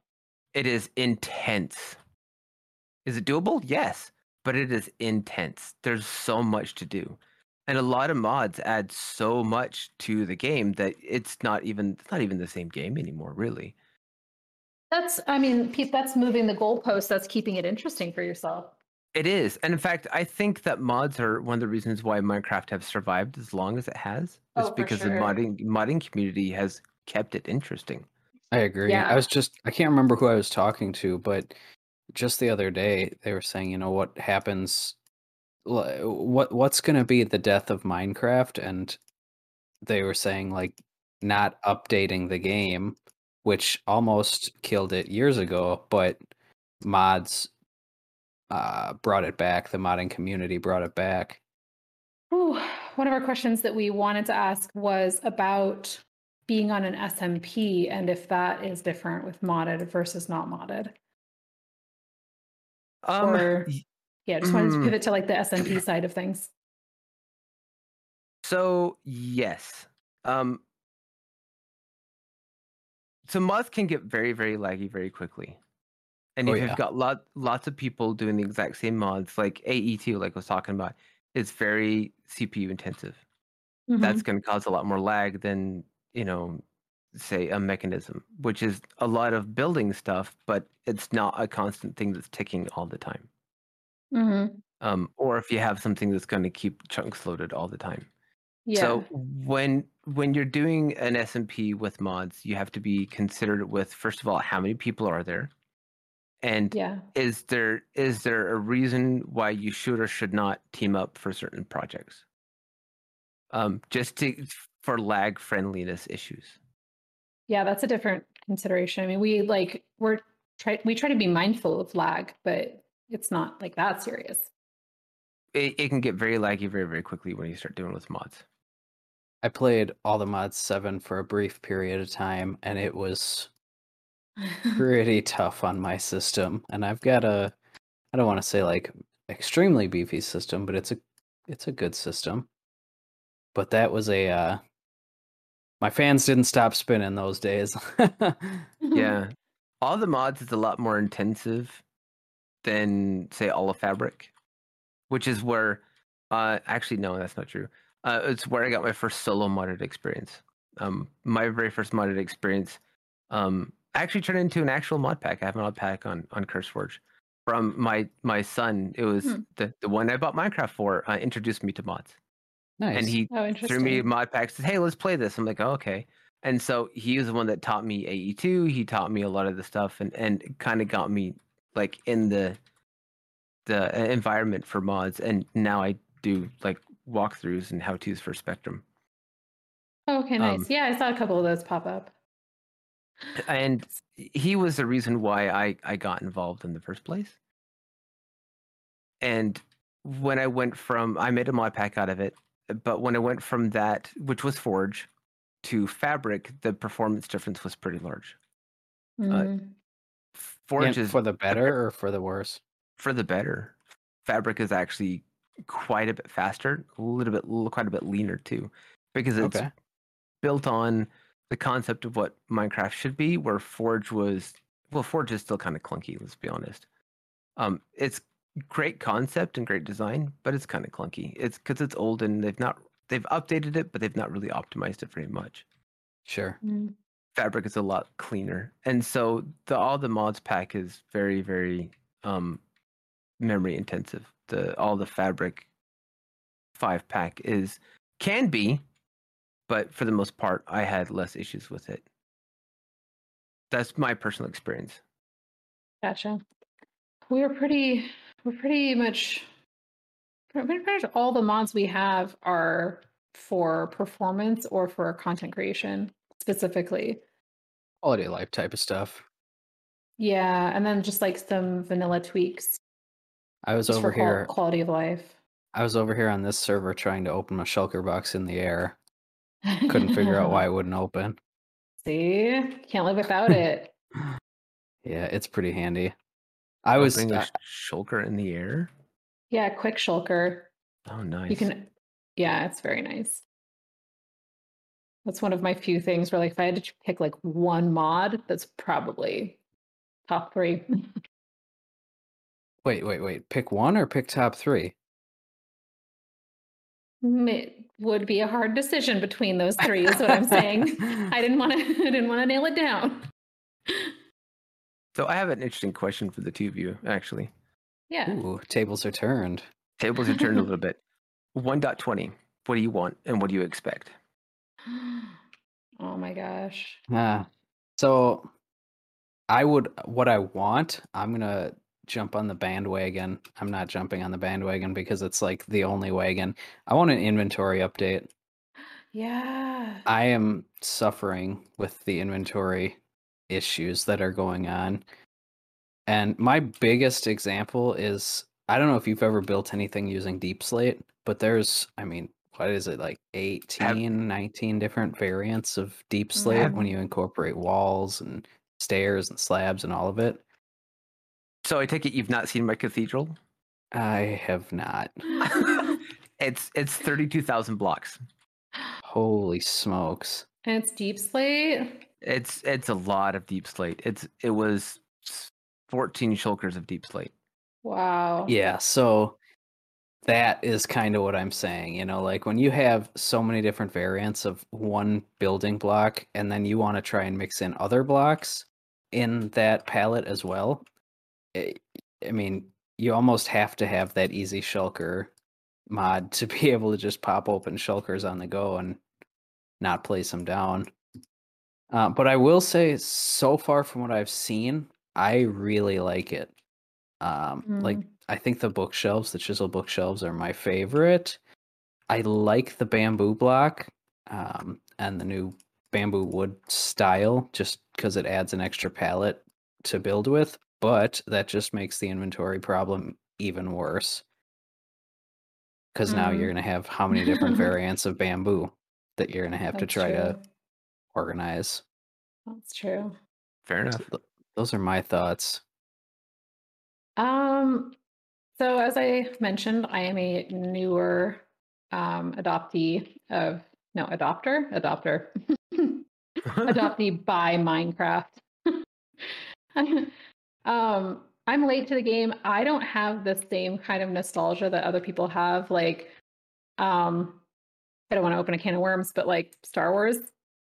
It is intense. Is it doable? Yes, but it is intense. There's so much to do. And a lot of mods add so much to the game that it's not even it's not even the same game anymore, really. That's, I mean, Pete, that's moving the goalpost. That's keeping it interesting for yourself. It is. And in fact, I think that mods are one of the reasons why Minecraft have survived as long as it has. Is Oh, for because sure. the modding modding community has kept it interesting. I agree. Yeah. I was just I can't remember who I was talking to, but just the other day they were saying, you know, what happens what what's going to be the death of Minecraft and they were saying like not updating the game, which almost killed it years ago, but mods uh brought it back. The modding community brought it back. Ooh, one of our questions that we wanted to ask was about being on an SMP and if that is different with modded versus not modded. Um, Or- y- Yeah, just wanted to Mm. pivot to like the SMP side of things. So yes. Um so mods can get very, very laggy very quickly. And Oh, if yeah. you've got lot lots of people doing the exact same mods, like AE2, like I was talking about, it's very CPU intensive. That's gonna cause a lot more lag than, you know, say a Mekanism, which is a lot of building stuff, but it's not a constant thing that's ticking all the time. Mhm. Um, or if you have something that's going to keep chunks loaded all the time. Yeah. So when when you're doing an SMP with mods, you have to be considered with first of all how many people are there, and yeah. is there is there a reason why you should or should not team up for certain projects? Um, just to for lag friendliness issues. Yeah, that's a different consideration. I mean, we like we're try we try to be mindful of lag, but it's not like that serious. It, it can get very laggy very very quickly when you start doing with mods. I played all the mods 7 for a brief period of time and it was pretty tough on my system and I've got a I don't want to say like extremely beefy system but it's a it's a good system but that was a uh my fans didn't stop spinning those days Yeah. All the mods is a lot more intensive than say all of Fabric, which is where uh actually no, that's not true. Uh it's where I got my first solo modded experience. Um my very first modded experience um actually turned into an actual mod pack. I have a mod pack on on CurseForge from my my son. It was Hmm. the the one I bought Minecraft for uh, introduced me to mods. nice And he oh, threw me a mod pack said hey let's play this i'm like oh, okay and so he was the one that taught me ae2 he taught me a lot of the stuff and and kind of got me like in the the uh, environment for mods and now i do like walkthroughs and how to's for spectrum Oh, okay, nice. um, yeah, I saw a couple of those pop up. And he was the reason why i i got involved in the first place. And when i went from i made a mod pack out of it but when i went from that which was forge to fabric the performance difference was pretty large. Mm. Forge And is for the better. or for the worse? For the better. Fabric is actually quite a bit faster, a little bit, quite a bit leaner too, because it's okay. built on the concept of what Minecraft should be. Where Forge was, well, Forge is still kind of clunky. Let's be honest. Um, it's great concept and great design, but it's kind of clunky. It's because it's old and they've not they've updated it, but they've not really optimized it very much. sure Mm. Fabric is a lot cleaner, and so the all the mods pack is very very um, memory intensive. The all the Fabric five pack is can be, but for the most part, I had less issues with it. That's my personal experience. Gotcha. We're pretty. We're pretty much. Pretty much all the mods we have are for performance or for content creation specifically. Quality of life type of stuff. Yeah, and then just like some vanilla tweaks. I was just over for here. quality of life. I was over here on this server trying to open a shulker box in the air. Couldn't figure out why it wouldn't open. See, can't live without it. Yeah, it's pretty handy. I was Opening a uh, shulker in the air. Yeah, quick shulker. Oh, nice. You can. Yeah, it's very nice. That's one of my few things where, like, if I had to pick like one mod, that's probably top three. wait, wait, wait. Pick one or pick top three. It would be a hard decision between those three, is what I'm saying. I didn't want to. I didn't want to nail it down. So I have an interesting question for the two of you, actually. Yeah. Ooh, tables are turned. Tables are turned a little bit. 1.20. What do you want and what do you expect? Oh my gosh. Ah, so I would what I want. I'm gonna jump on the bandwagon. I'm not jumping on the bandwagon because it's like the only wagon. I want an inventory update. Yeah. I am suffering with the inventory issues that are going on. And my biggest example is I don't know if you've ever built anything using Deep Slate, but there's, I mean, what is it, like 18, 19 different variants of Deep Slate when Mhm. you incorporate walls and stairs and slabs and all of it? So I take it you've not seen my cathedral? I have not. it's it's 32,000 blocks. Holy smokes. and it's deep slate. It's it's a lot of deep slate. It's it was 14 shulkers of deep slate. Wow. Yeah, so that is kind of what I'm saying. You know, like when you have so many different variants of one building block and then you want to try and mix in other blocks in that palette as well. I I mean, you almost have to have that easy shulker mod to be able to just pop open shulkers on the go and not place them down. Uh, but I will say, so far from what I've seen, I really like it. Um, like Mm. I think the bookshelves, the chisel bookshelves, are my favorite. I like the bamboo block um, and the new bamboo wood style, just because it adds an extra palette to build with. But that just makes the inventory problem even worse. Because now Mm. you're going to have how many different variants of bamboo that you're going to have to That's try to organize. That's true. Fair enough. Those are my thoughts. Um, so as I mentioned, I am a newer um, adoptee of no adopter, adopter, adoptee by Minecraft. Um, I'm late to the game. I don't have the same kind of nostalgia that other people have. Like, um, I don't want to open a can of worms, but like Star Wars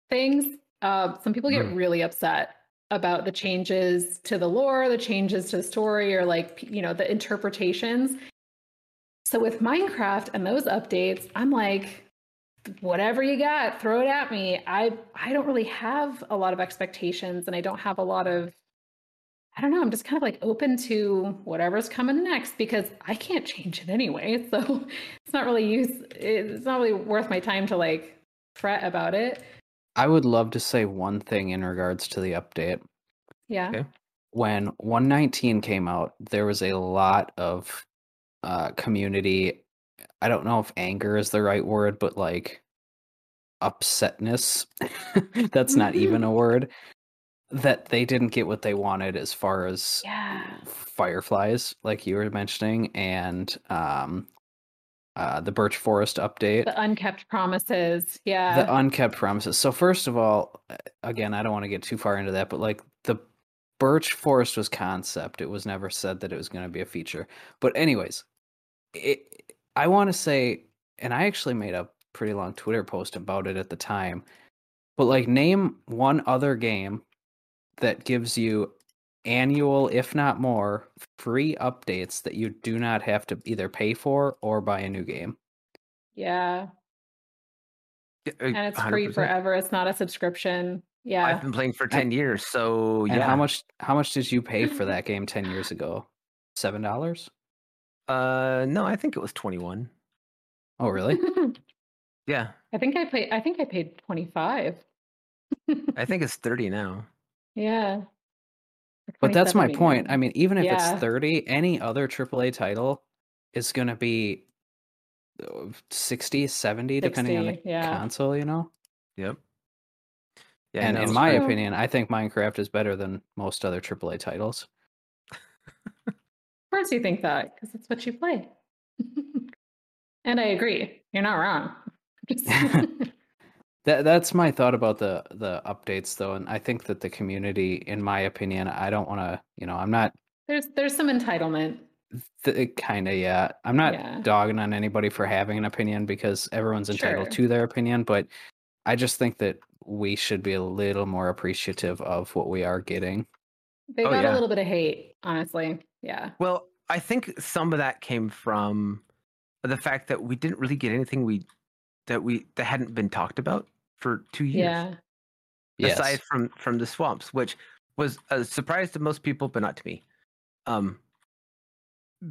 things, uh, some people get Mm. really upset about the changes to the lore, the changes to the story, or like you know the interpretations. So with Minecraft and those updates, I'm like, whatever you got, throw it at me. I I don't really have a lot of expectations, and I don't have a lot of I don't know. I'm just kind of like open to whatever's coming next because I can't change it anyway. So it's not really use. It's not really worth my time to like fret about it. I would love to say one thing in regards to the update. Yeah. Okay. when 119 came out, there was a lot of uh, community. I don't know if anger is the right word, but like upsetness. That's not even a word. That they didn't get what they wanted as far as Yeah. fireflies, like you were mentioning, and um, uh, the birch forest update The unkept promises. Yeah. the unkept promises. So first of all, again, I don't want to get too far into that, but like the birch forest was concept. It was never said that it was going to be a feature. But anyways, it, I want to say, and I actually made a pretty long Twitter post about it at the time. But like, name one other game that gives you annual, if not more, free updates that you do not have to either pay for or buy a new game. yeah. Yeah, And it's free 100%. forever. It's not a subscription. Yeah. I've been playing for ten years, so And yeah. how much how much did you pay for that game ten years ago? Seven dollars? Uh, no, I think it was twenty one. Oh really? Yeah, I think I paid I think I paid 25. I think it's thirty now. Yeah. But that's 27 my again. point. I mean, even if Yeah. it's 30, any other AAA title is going to be uh, 60, 70, depending on the 60, yeah. console, you know? Yep. Yeah, and no, in my True. opinion, I think Minecraft is better than most other AAA titles. Of course you think that because it's what you play. and I agree. You're not wrong. Just- That that's my thought about the the updates though, and I think that the community, in my opinion, I don't want to, you know, I'm not there's there's some entitlement. th- kind of yeah, I'm not Yeah. dogging on anybody for having an opinion because everyone's entitled Sure. to their opinion, but I just think that we should be a little more appreciative of what we are getting. They Oh, got yeah. a little bit of hate, honestly. Yeah. Well, I think some of that came from the fact that we didn't really get anything we that we that hadn't been talked about for two years. Yeah. Yes. Aside from from the swamps, which was a surprise to most people, but not to me, um,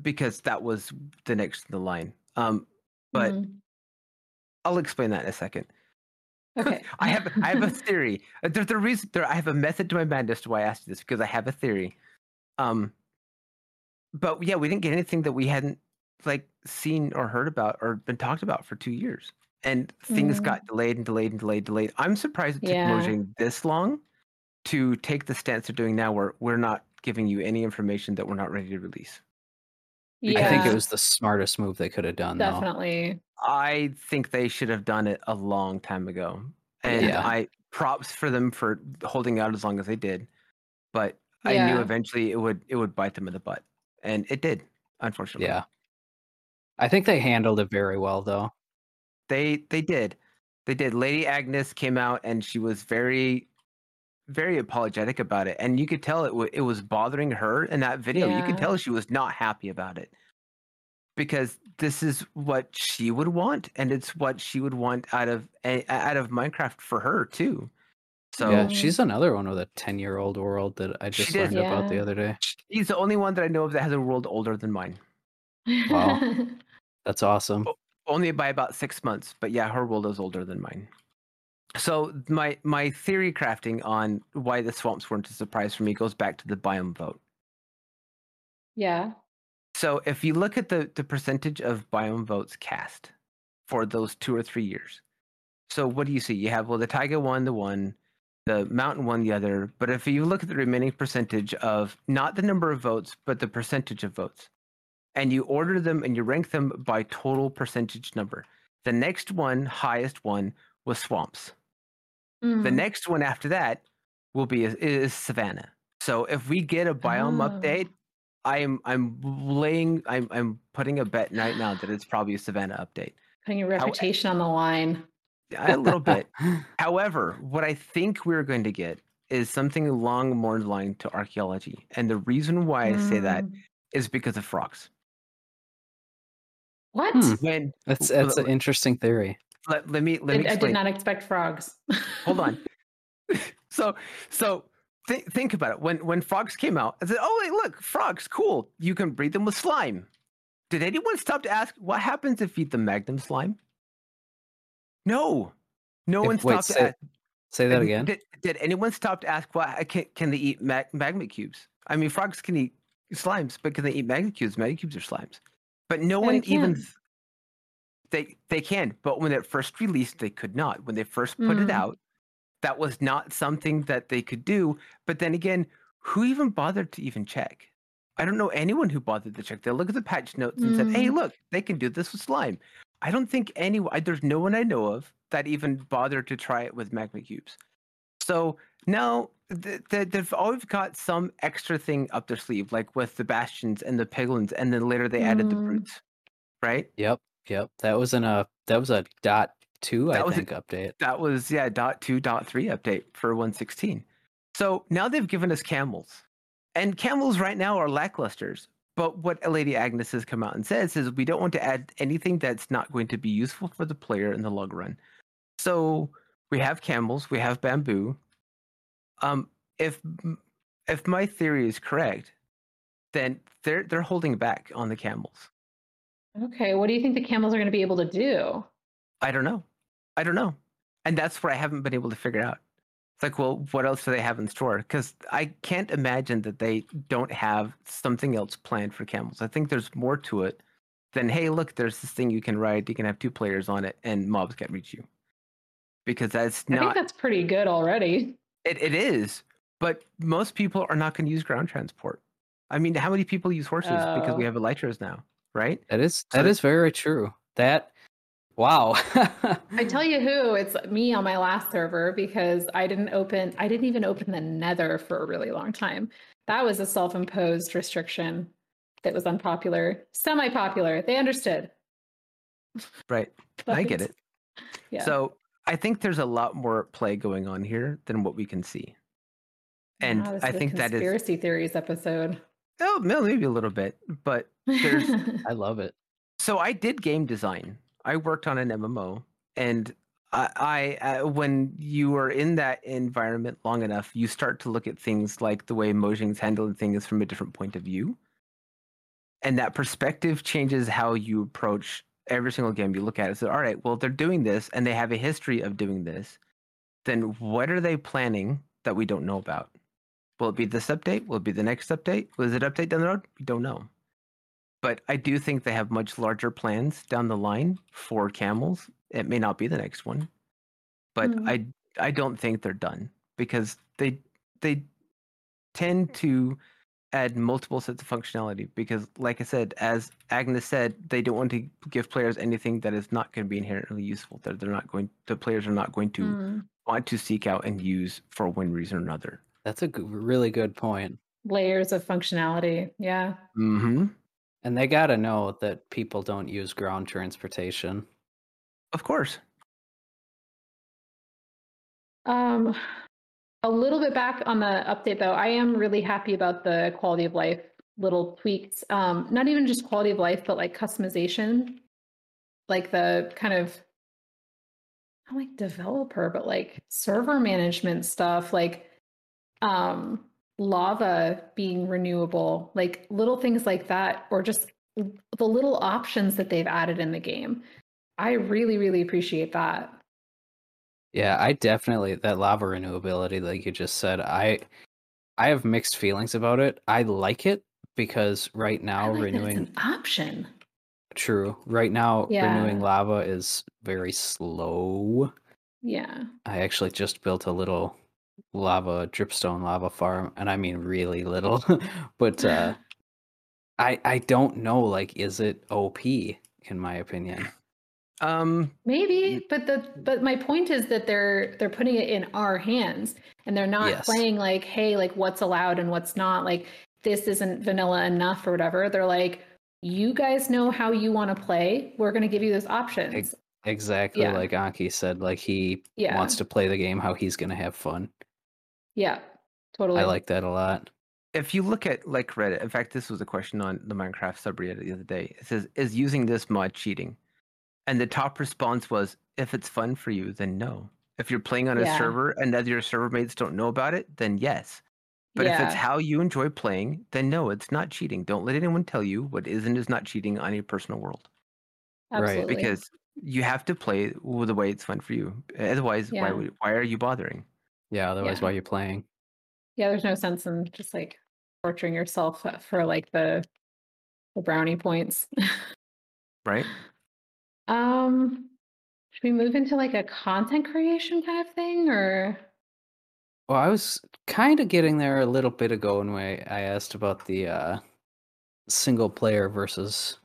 because that was the next in the line. Um, but Mhm. I'll explain that in a second. okay. I have I have a theory. Uh, There's the reason there I have a method to my madness to why I asked you this because I have a theory. Um but yeah, we didn't get anything that we hadn't like seen or heard about or been talked about for two years. And things Mm. got delayed and delayed and delayed, delayed. I'm surprised it took Yeah. Mojang this long to take the stance they're doing now where we're not giving you any information that we're not ready to release. yeah. I think it was the smartest move they could have done. Though. definitely. I think they should have done it a long time ago. And Yeah. I props for them for holding out as long as they did. But I knew eventually it would it would bite them in the butt. And it did, unfortunately. Yeah. I think they handled it very well, though. They they did. They did. Lady Agnes came out and she was very very apologetic about it. And you could tell it w- it was bothering her in that video. You could tell she was not happy about it. Because this is what she would want and it's what she would want out of a- out of Minecraft for her too. So yeah, she's another one with a 10 year old world that I She just did. learned about the other day. he's the only one that I know of that has a world older than mine. Wow. That's awesome. Oh, only by about six months but yeah her world is older than mine. So my my theory crafting on why the swamps weren't a surprise for me goes back to the biome vote. Yeah. so if you look at the the percentage of biome votes cast for those two or three years so what do you see? You have well the taiga one the one the mountain one the other but if you look at the remaining percentage of not the number of votes but the percentage of votes and you order them and you rank them by total percentage number. The next one, highest one, was swamps. The Mm. next one after that will be is, is savannah. So if we get a biome Oh. update, I'm I'm laying I'm I'm putting a bet right now that it's probably a savannah update. Putting your reputation on the line. A little bit. However, what I think we're going to get is something along more line to archaeology. And the reason why I say that Mm. because of frogs. What? Hmm. When That's Well, that's an interesting theory. let, let me let I, me I explain. did not expect frogs. hold on. so so th- think about it. When when frogs came out, I said, "Oh, wait, look, frogs, cool. You can breed them with slime." Did anyone stop to ask what happens if you eat the magnum slime? No, no If- one wait, stopped to say- ask. Say that and again. Did, did anyone stop to ask what can, can they eat mag- magma cubes? I mean, frogs can eat slimes, but can they eat magma cubes? Magma cubes are slimes. But no Yeah, one even th- they they can. But when it first released, they could not. When they first put it Mm. out, that was not something that they could do. But then again, who even bothered to even check? I don't know anyone who bothered to check. They look at the patch notes and said, "Hey, Mm. look, they can do this with slime." I don't think anyone. There's no one I know of that even bothered to try it with magma cubes. So now they've always got some extra thing up their sleeve, like with the bastions and the piglins, and then later they added the Mm. brutes, right? Yep, yep. That was in a that was a dot two, I That was a- think, update. That was yeah, dot two, dot three update for 116. So now they've given us camels, and camels right now are lacklusters. But what Lady Agnes has come out and says is we don't want to add anything that's not going to be useful for the player in the long run. So we have camels, we have bamboo, Um, if if my theory is correct, then they're they're holding back on the camels. Okay, what do you think the camels are going to be able to do? I don't know. I don't know. And that's what I haven't been able to figure out. It's like, well, what else do they have in store? Because I can't imagine that they don't have something else planned for camels. I think there's more to it than, hey, look, there's this thing you can ride. You can have two players on it, and mobs can't reach you. Because that's not. I think that's pretty good already. It, it is. But most people are not going to use ground transport. I mean, how many people use horses because we Oh. have elytras now, right? That is So that that- is very true. That wow. I tell you who, it's me on my last server because I didn't open I didn't even open the nether for a really long time. That was a self-imposed restriction that was unpopular, semi-popular. They understood. Right. I get it. Yeah. So I think there's a lot more play going on here than what we can see. And Wow, I think that is conspiracy theories episode. oh no, maybe a little bit, but There's- I love it. so I did game design. I worked on an MMO, and I, I uh, when you are in that environment long enough, you start to look at things like the way Mojang's handling things from a different point of view, and that perspective changes how you approach every single game you look at. It all right, well, they're doing this, and they have a history of doing this. Then what are they planning that we don't know about? Will it be this update? Will it be the next update? Was it update down the road? We don't know but I do think they have much larger plans down the line for camels. It may not be the next one, but Hmm. I I don't think they're done because they they tend to add multiple sets of functionality because like I said as Agnes said they don't want to give players anything that is not going to be inherently useful that they're not going the players are not going to Hmm. want to seek out and use for one reason or another. That's a g- really good point. Layers of functionality. Yeah. Mhm. And they got to know that people don't use ground transportation. Of course. Um, a little bit back on the update though, I am really happy about the quality of life little tweaks. Um, not even just quality of life, but like customization, like the kind of not like developer, but like server management stuff, like um lava being renewable, like little things like that, or just the little options that they've added in the game. I really, really appreciate that. Yeah, I definitely that lava renewability, like you just said, I I have mixed feelings about it. I like it because right now like renewing an option. true. Right now Yeah. renewing lava is very slow. Yeah. I actually just built a little lava dripstone lava farm and I mean really little. but uh I I don't know like is it OP in my opinion. Um Maybe, but the but my point is that they're they're putting it in our hands and they're not Yes. playing like, hey, like what's allowed and what's not. Like this isn't vanilla enough or whatever. They're like, you guys know how you want to play. We're gonna give you those options. Exactly Yeah. like Enki said like he Yeah. wants to play the game how he's going to have fun. Yeah. Totally. I like that a lot. if you look at like Reddit, in fact, this was a question on the Minecraft subreddit the other day. It says, "Is using this mod cheating?" And the top response was, "If it's fun for you, then no. If you're playing on a Yeah. server and other your server mates don't know about it, then yes. But if it's how you enjoy playing, then no, it's not cheating. Don't let anyone tell you what is and is not cheating on your personal world right, because you have to play the way it's fun for you. Otherwise, why would, why are you bothering? Yeah, otherwise Yeah. why are you playing? yeah, there's no sense in just like torturing yourself for like the the brownie points. Right? Um should we move into like a content creation kind of thing or Well, I was kind of getting there a little bit ago when I I asked about the uh, single player versus.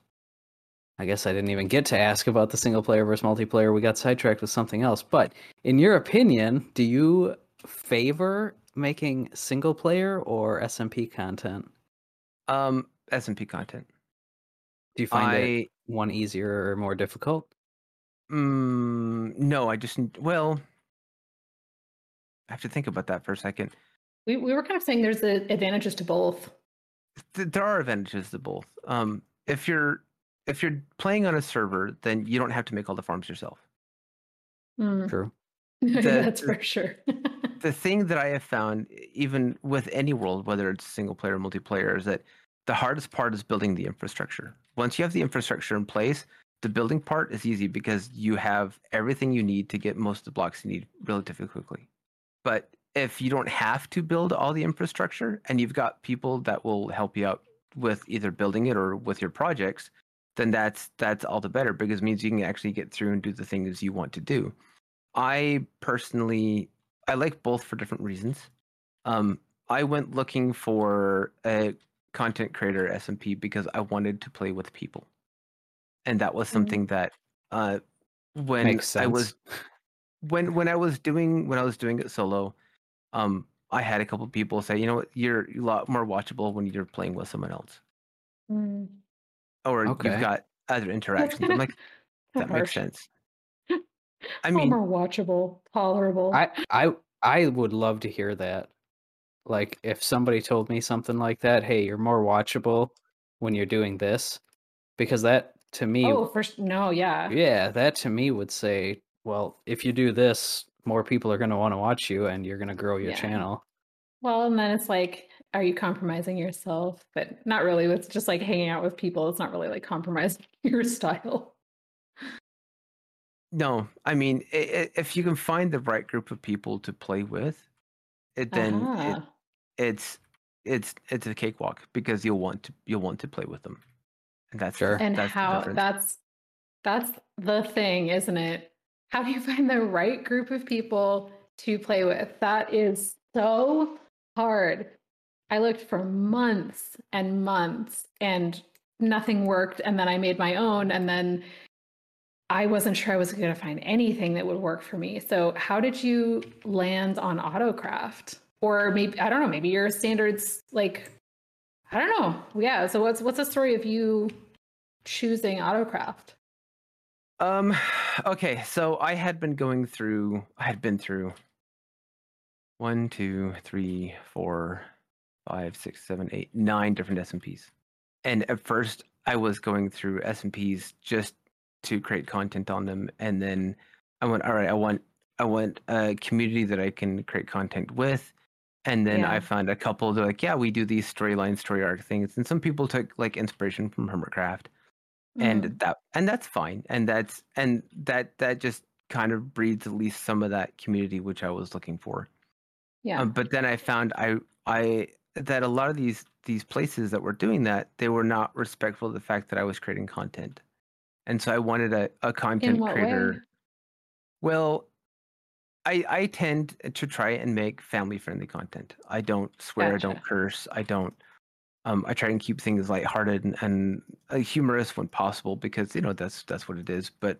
I guess I didn't even get to ask about the single player versus multiplayer. We got sidetracked with something else. But in your opinion, do you favor making single player or SMP content? Um, SMP content. Do you find it one easier or more difficult? Mm, no, I just n- well, I have to think about that for a second. we, we were kind of saying there's the advantages to both. Th- there are advantages to both. Um, if you're if you're playing on a server, then you don't have to make all the farms yourself. Mm. True. That's for sure. the thing that I have found, even with any world, whether it's single player or multiplayer, is that the hardest part is building the infrastructure. Once you have the infrastructure in place, the building part is easy because you have everything you need to get most of the blocks you need relatively quickly. But if you don't have to build all the infrastructure and you've got people that will help you out with either building it or with your projects, then that's that's all the better because it means you can actually get through and do the things you want to do. I personally I like both for different reasons. Um, I went looking for a content creator SMP because I wanted to play with people, and that was Mm. something that uh, when I was when when I was doing when I was doing it solo, um, I had a couple people say, you know what, you're a lot more watchable when you're playing with someone else, Mm. or Okay. you've got other interactions. I'm like, that makes sense. I mean, more watchable, tolerable. I I I would love to hear that. Like if somebody told me something like that, hey, you're more watchable when you're doing this, because that to me, oh, for s- no, yeah. yeah, that to me would say, well, if you do this, more people are going to want to watch you, and you're going to grow your Yeah. channel. Well, and then it's like, are you compromising yourself? But not really. It's just like hanging out with people. It's not really like compromising your style. no, I mean, i- i- if you can find the right group of people to play with, it then it, Ah, it's it's it's a cakewalk because you'll want to you'll want to play with them, and that's the- Sure. and that's how difference. that's that's the thing, isn't it? How do you find the right group of people to play with? That is so hard. I looked for months and months and nothing worked. And then I made my own. And then I wasn't sure I was going to find anything that would work for me. So, how did you land on Autocraft? Or maybe, I don't know, maybe your standards, like, I don't know. Yeah. So, what's what's the story of you choosing Autocraft? Um, okay, so I had been going through, I had been through one, two, three, four, five, six, seven, eight, nine different SMPs. And at first, I was going through SMPs just to create content on them, and then I went, all right, I want, I want a community that I can create content with. And then Yeah. I found a couple. They're like, yeah, we do these storyline, story arc things, and some people took like inspiration from Hermitcraft and Mm, that and that's fine and that's and that that just kind of breeds at least some of that community which i was looking for yeah. um, but then i found i i that a lot of these these places that were doing that they were not respectful of the fact that i was creating content and so i wanted a, a content creator way? well i i tend to try and make family friendly content i don't swear i don't curse i don't um, I try and keep things lighthearted and, and uh, humorous when possible because you know that's that's what it is. But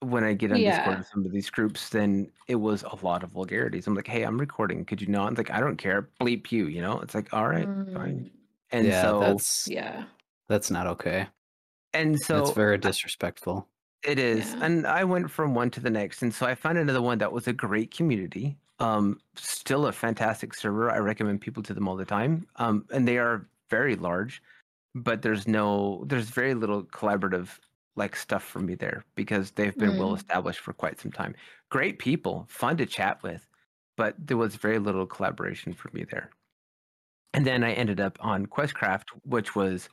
when I get on Discord with some of these groups, then it was a lot of vulgarities. I'm like, "Hey, I'm recording. Could you not?" It's like, "I don't care. Bleep you." You know? It's like, "All right, fine." Mm, And yeah, so that's Yeah. that's not okay. And so that's very disrespectful. It is. Yeah. And I went from one to the next. And so I found another one that was a great community. Um, still a fantastic server. I recommend people to them all the time. Um, and they are very large, but there's no there's very little collaborative like stuff for me there because they've been well Mm. established for quite some time. Great people, fun to chat with, but there was very little collaboration for me there. And then I ended up on Questcraft, which was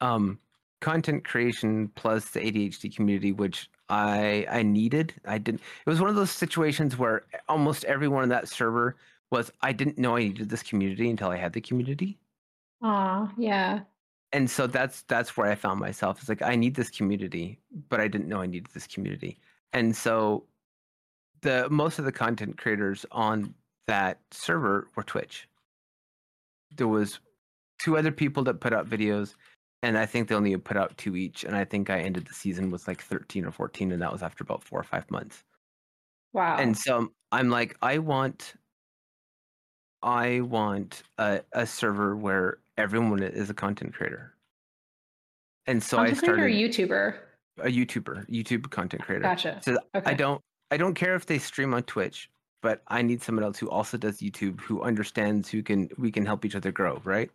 um content creation plus the ADHD community, which I I needed. I didn't. It was one of those situations where almost everyone on that server was. I didn't know I needed this community until I had the community, Aw, yeah. and so that's that's where I found myself. It's like I need this community, but I didn't know I needed this community, and so the most of the content creators on that server were Twitch. There was two other people that put out videos and I think they only put out two each. And I think I ended the season with like 13 or 14, and that was after about four or five months. Wow. And so I'm like, I want, I want a, a server where everyone is a content creator. And so I Content creator started or YouTuber? a YouTuber, YouTube content creator. Gotcha. So Okay. I don't, I don't care if they stream on Twitch, but I need someone else who also does YouTube, who understands, who can, we can help each other grow, right?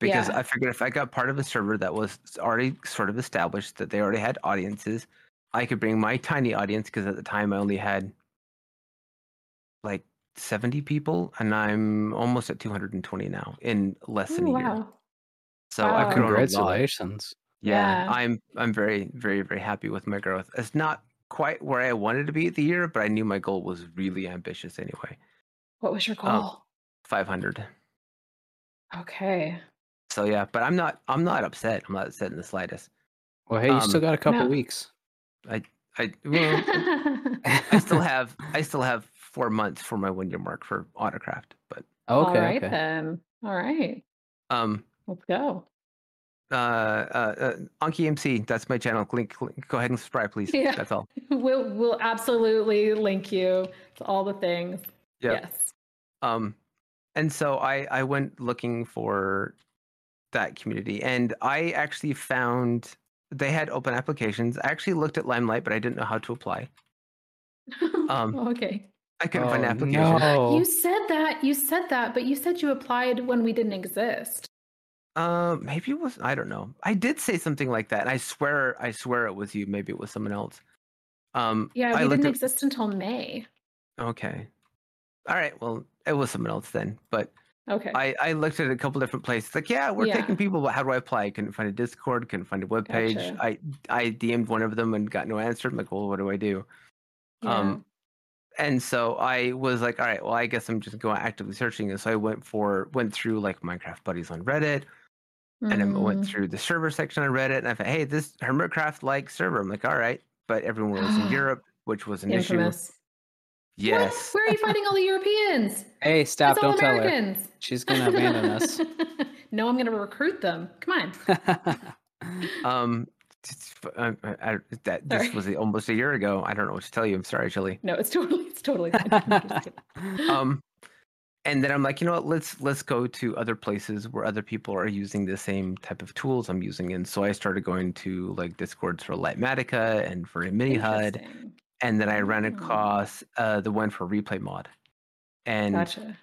Because Yeah. I figured if I got part of a server that was already sort of established, that they already had audiences, I could bring my tiny audience because at the time I only had like 70 people, and I'm almost at 220 now in less than Oh, a year. wow. So Wow. I've grown a. Congratulations. Yeah, Yeah. I'm I'm very very very happy with my growth. It's not quite where I wanted to be at the year, but I knew my goal was really ambitious anyway. What was your Um, goal? 500. okay. So yeah, but I'm not I'm not upset. I'm not upset in the slightest. Well, hey, you still Um, got a couple no. weeks. I well, I still have I still have four months for my one year mark for autocraft, but Okay, All right okay. then. All right. um Let's go. uh uh, uh Enki MC, that's my channel. Link, link go ahead and subscribe, please. Yeah. That's all. We'll we'll absolutely link you to all the things. Yeah. Yes. Um, and so I I went looking for that community, and I actually found they had open applications. I actually looked at Limelight, but I didn't know how to apply. Um, okay. I couldn't find an Oh, application. no. You said that. You said that, but you said you applied when we didn't exist. Uh, maybe it was I don't know. I did say something like that. And I swear I swear it was you. Maybe it was someone else. Um, Yeah, we looked didn't at- exist until May. Okay. All right. Well, it was someone else then, but Okay. I, I looked at a couple different places. Like, yeah, we're Yeah. taking people, but how do I apply? I couldn't find a Discord, couldn't find a web page. Gotcha. I I DM'd one of them and got no answer. I'm like, well, what do I do? yeah. Um, and so I was like, all right, well, I guess I'm just going actively searching. And so I went for went through like Minecraft buddies on Reddit, and I went Mm, through the server section on Reddit, and I thought, hey, this Hermitcraft like server. I'm like, all right, but everyone was in Europe, which was an infamous. issue. Yes. What? Where are you finding all the Europeans? Hey, stop! Don't tell her. She's gonna abandon us. no, I'm going to recruit them. Come on. Um, I, I, that this was almost a year ago. I don't know what to tell you. I'm sorry, Chili. No, it's totally, it's totally fine. I'm just kidding. Um, and then I'm like, you know what? Let's let's go to other places where other people are using the same type of tools I'm using. And so I started going to like discords for Litematica and for a MiniHUD. And then I ran Oh. across uh, the one for Replay Mod, and Gotcha.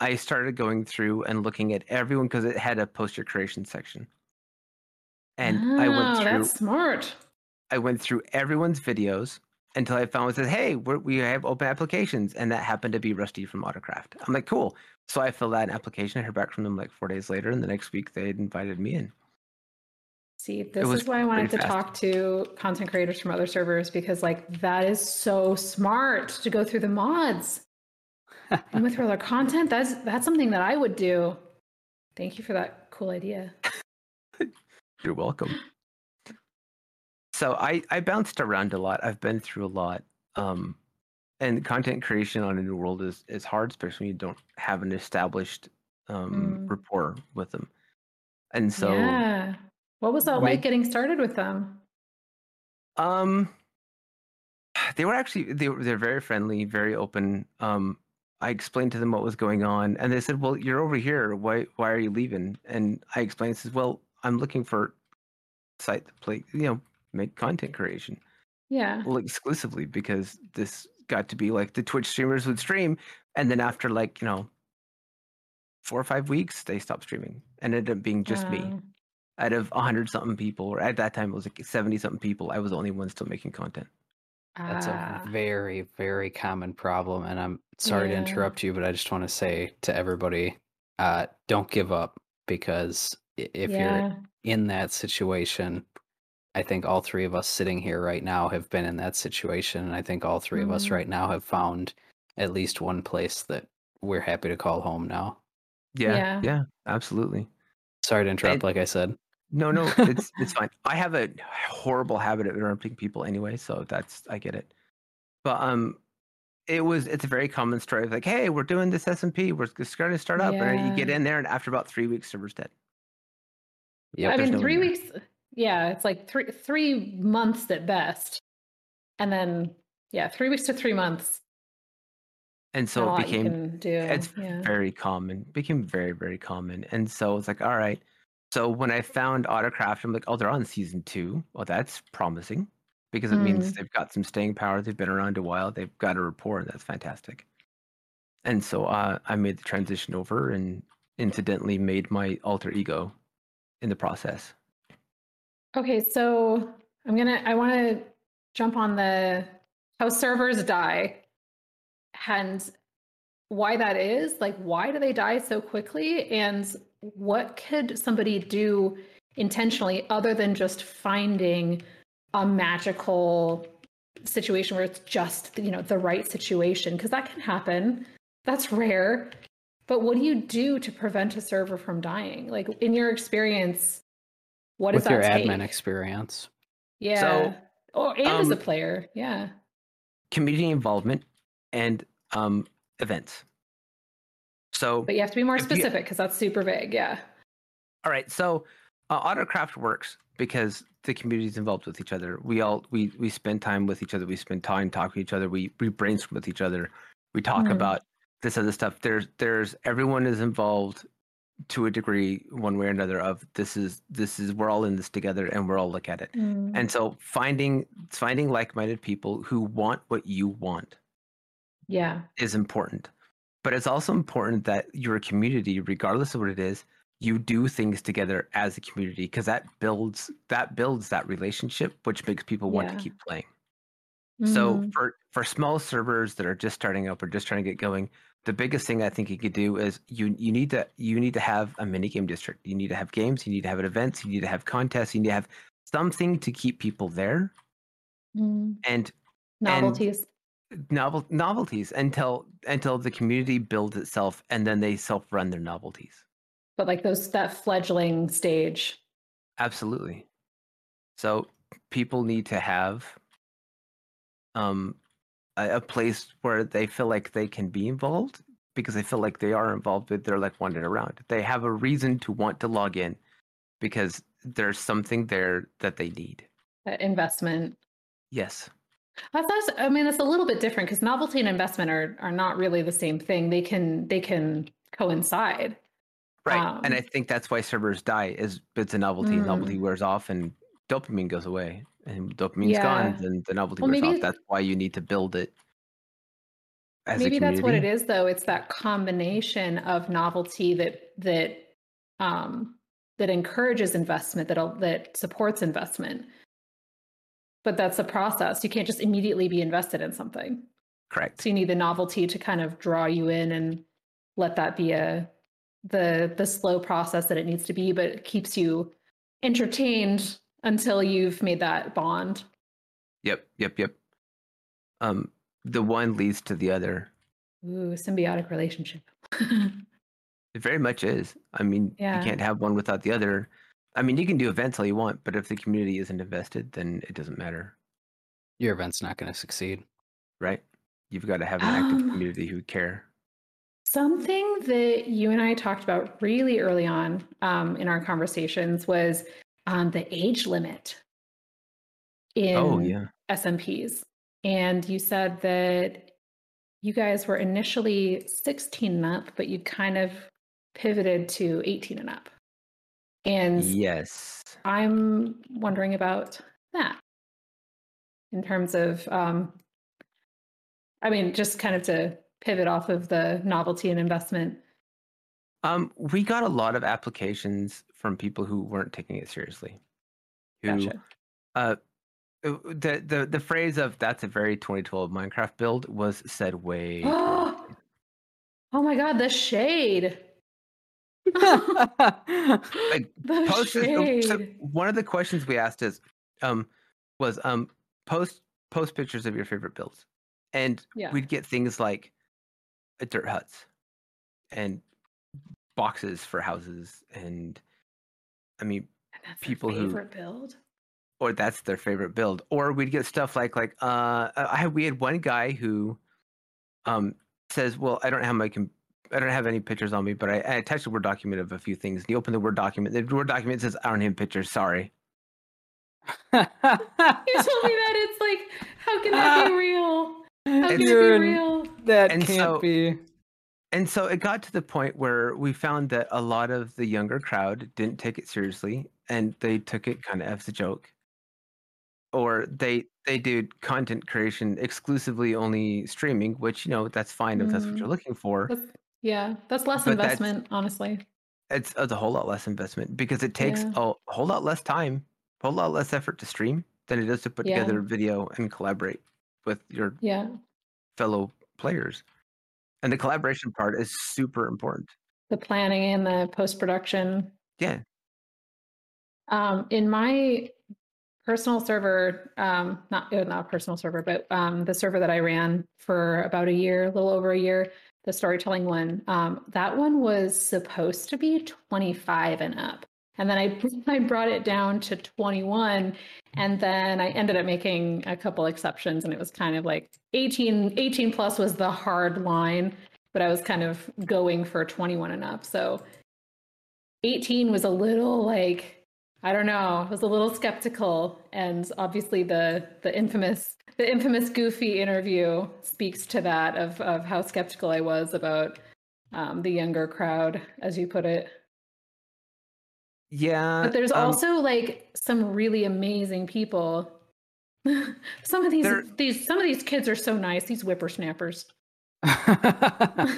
I started going through and looking at everyone because it had a poster creation section. And I went Oh, through That's smart. I went through everyone's videos until I found one that says, "Hey, we're, we have open applications," and that happened to be Rusty from Autocraft. I'm like, "Cool." So I filled out an application. I heard back from them like four days later, and the next week they had invited me in. See, this is why I wanted to fast. talk to content creators from other servers because, like, that is so smart to go through the mods and with other content. That's that's something that I would do. Thank you for that cool idea. You're welcome. So I I bounced around a lot. I've been through a lot. Um, and content creation on a new world is is hard, especially when you don't have an established um Mm. rapport with them. And so yeah, what was that like getting started with them? Um, they were actually they were they're very friendly, very open. Um, I explained to them what was going on, and they said, "Well, you're over here. Why why are you leaving?" And I explained, "says Well, I'm looking for site to play, you know, make content creation, Yeah, well, exclusively because this got to be like the Twitch streamers would stream, and then after like you know four or five weeks, they stopped streaming, and ended up being just me." Wow. Out of a hundred something people, or at that time it was like seventy something people, I was the only one still making content. That's Ah, a very, very common problem. And I'm sorry to interrupt you, but I just want to say to everybody, uh, don't give up because i- if you're in that situation, I think all three of us sitting here right now have been in that situation. And I think all 3 of us Mhm. right now have found at least one place that we're happy to call home now. Yeah, Yeah. yeah, absolutely. Sorry to interrupt, And- like I said. No, no, it's it's fine. I have a horrible habit of interrupting people anyway, so that's I get it. But um, it was it's a very common story of like, hey, we're doing this SMP, we're just going to start up, and you get in there, and after about three weeks, server's dead. Yeah, I mean, no three one there. weeks. Yeah, it's like three three months at best, and then yeah, three weeks to three months. And so it became do. it's yeah. very common, became very very common, and so it's like, all right. So when I found Autocraft, I'm like, oh, they're on season two. Well, that's promising because it means Mm. they've got some staying power. They've been around a while. They've got a rapport, and that's fantastic. And so uh, I made the transition over, and incidentally made my alter ego in the process. Okay, so I'm gonna. I want to jump on the how servers die, and why that is. Like, why do they die so quickly? And what could somebody do intentionally other than just finding a magical situation where it's just you know the right situation because that can happen that's rare but what do you do to prevent a server from dying like in your experience what does your take? admin experience. yeah So, oh and as a um, player yeah community involvement and um, events. So, but you have to be more specific because that's super vague yeah all right, so uh, Autocraft works because the community is involved with each other. We all we we spend time with each other. We spend time talking to each other. We we brainstorm with each other. We talk Mhm. about this other stuff. There's there's everyone is involved to a degree, one way or another. Of this is this is we're all in this together, and we're all look at it. Mm. And so finding finding like-minded people who want what you want yeah is important. But it's also important that your community, regardless of what it is, you do things together as a community because that builds that builds that relationship, which makes people want Yeah. to keep playing. So Mm. for for small servers that are just starting up or just trying to get going, the biggest thing I think you could do is you you need to you need to have a mini game district. You need to have games. You need to have events. You need to have contests. You need to have something to keep people there Mm. and novelties novel novelties until until the community builds itself and then they self run their novelties. but like those that fledgling stage Absolutely. So people need to have um a, a place where they feel like they can be involved because they feel like they are involved but they're like wandered around. They have a reason to want to log in because there's something there that they need. that investment Yes. That's I mean, it's a little bit different because novelty and investment are are not really the same thing. They can they can coincide. Right. and I Um, think that's why servers die is it's a novelty. Mm. Novelty wears off and dopamine goes away. And dopamine's Yeah. gone, then the novelty Well, wears off. maybe- That's why you need to build it Maybe that's what it is, though. It's that combination of novelty that that um, that encourages investment, that that supports investment. But that's a process. You can't just immediately be invested in something. Correct. So you need the novelty to kind of draw you in and let that be a the the slow process that it needs to be, but it keeps you entertained until you've made that bond. Yep, yep, yep. Um, the one leads to the other. Ooh, symbiotic relationship. It very much is. I mean, Yeah. you can't have one without the other. I mean, you can do events all you want, but if the community isn't invested, then it doesn't matter, Your event's not going to succeed. right? You've got to have an active Um, community who care. Something that you and I talked about really early on um, in our conversations was um, the age limit in Oh yeah. SMPs. And you said that you guys were initially 16 and up, but you kind of pivoted to 18 and up. And Yes. I'm wondering about that in terms of, um, I mean, just kind of to pivot off of the novelty and investment. Um, we got a lot of applications from people who weren't taking it seriously. Who, Gotcha. uh, the the the phrase of "that's a very 2012 Minecraft build" was said way. Oh my God, the shade. Like, post so- so one of the questions we asked is um was um post post pictures of your favorite builds and Yeah. we'd get things like uh, dirt huts and boxes for houses and i mean And that's people their who- favorite build. or that's their favorite build or we'd get stuff like like uh i we had one guy who um says well i don't have my com- I don't have any pictures on me, but I, I attached a Word document of a few things. And you open the Word document. The Word document says, I don't have pictures. Sorry. You told me that it's like, how can that be real? How can it be real? that And can't so- be. And so it got to the point where we found that a lot of the younger crowd didn't take it seriously and they took it kind of as a joke. Or they they did content creation exclusively only streaming, which you know that's fine if that's what Mm. you're looking for. That's, yeah, that's less But that's- investment, honestly. It's, it's a whole lot less investment because it takes Yeah. a whole lot less time, a whole lot less effort to stream than it is to put Yeah. together video and collaborate with your Yeah. fellow players. And the collaboration part is super important. The planning and the post production. Yeah. Um, in my personal server, um, not uh, not personal server, but um, the server that I ran for about a year, a little over a year, the storytelling one, um, that one was supposed to be 25 and up. And then I, I brought it down to 21. And then I ended up making a couple exceptions. And it was kind of like 18, 18 plus was the hard line, but I was kind of going for 21 and up. So 18 was a little like, I don't know, I was a little skeptical. And obviously the the infamous the infamous Goofy interview speaks to that of of how skeptical I was about um, the younger crowd, as you put it. Yeah. But there's um, also like some really amazing people. some of these these some of these kids are so nice. These whippersnappers.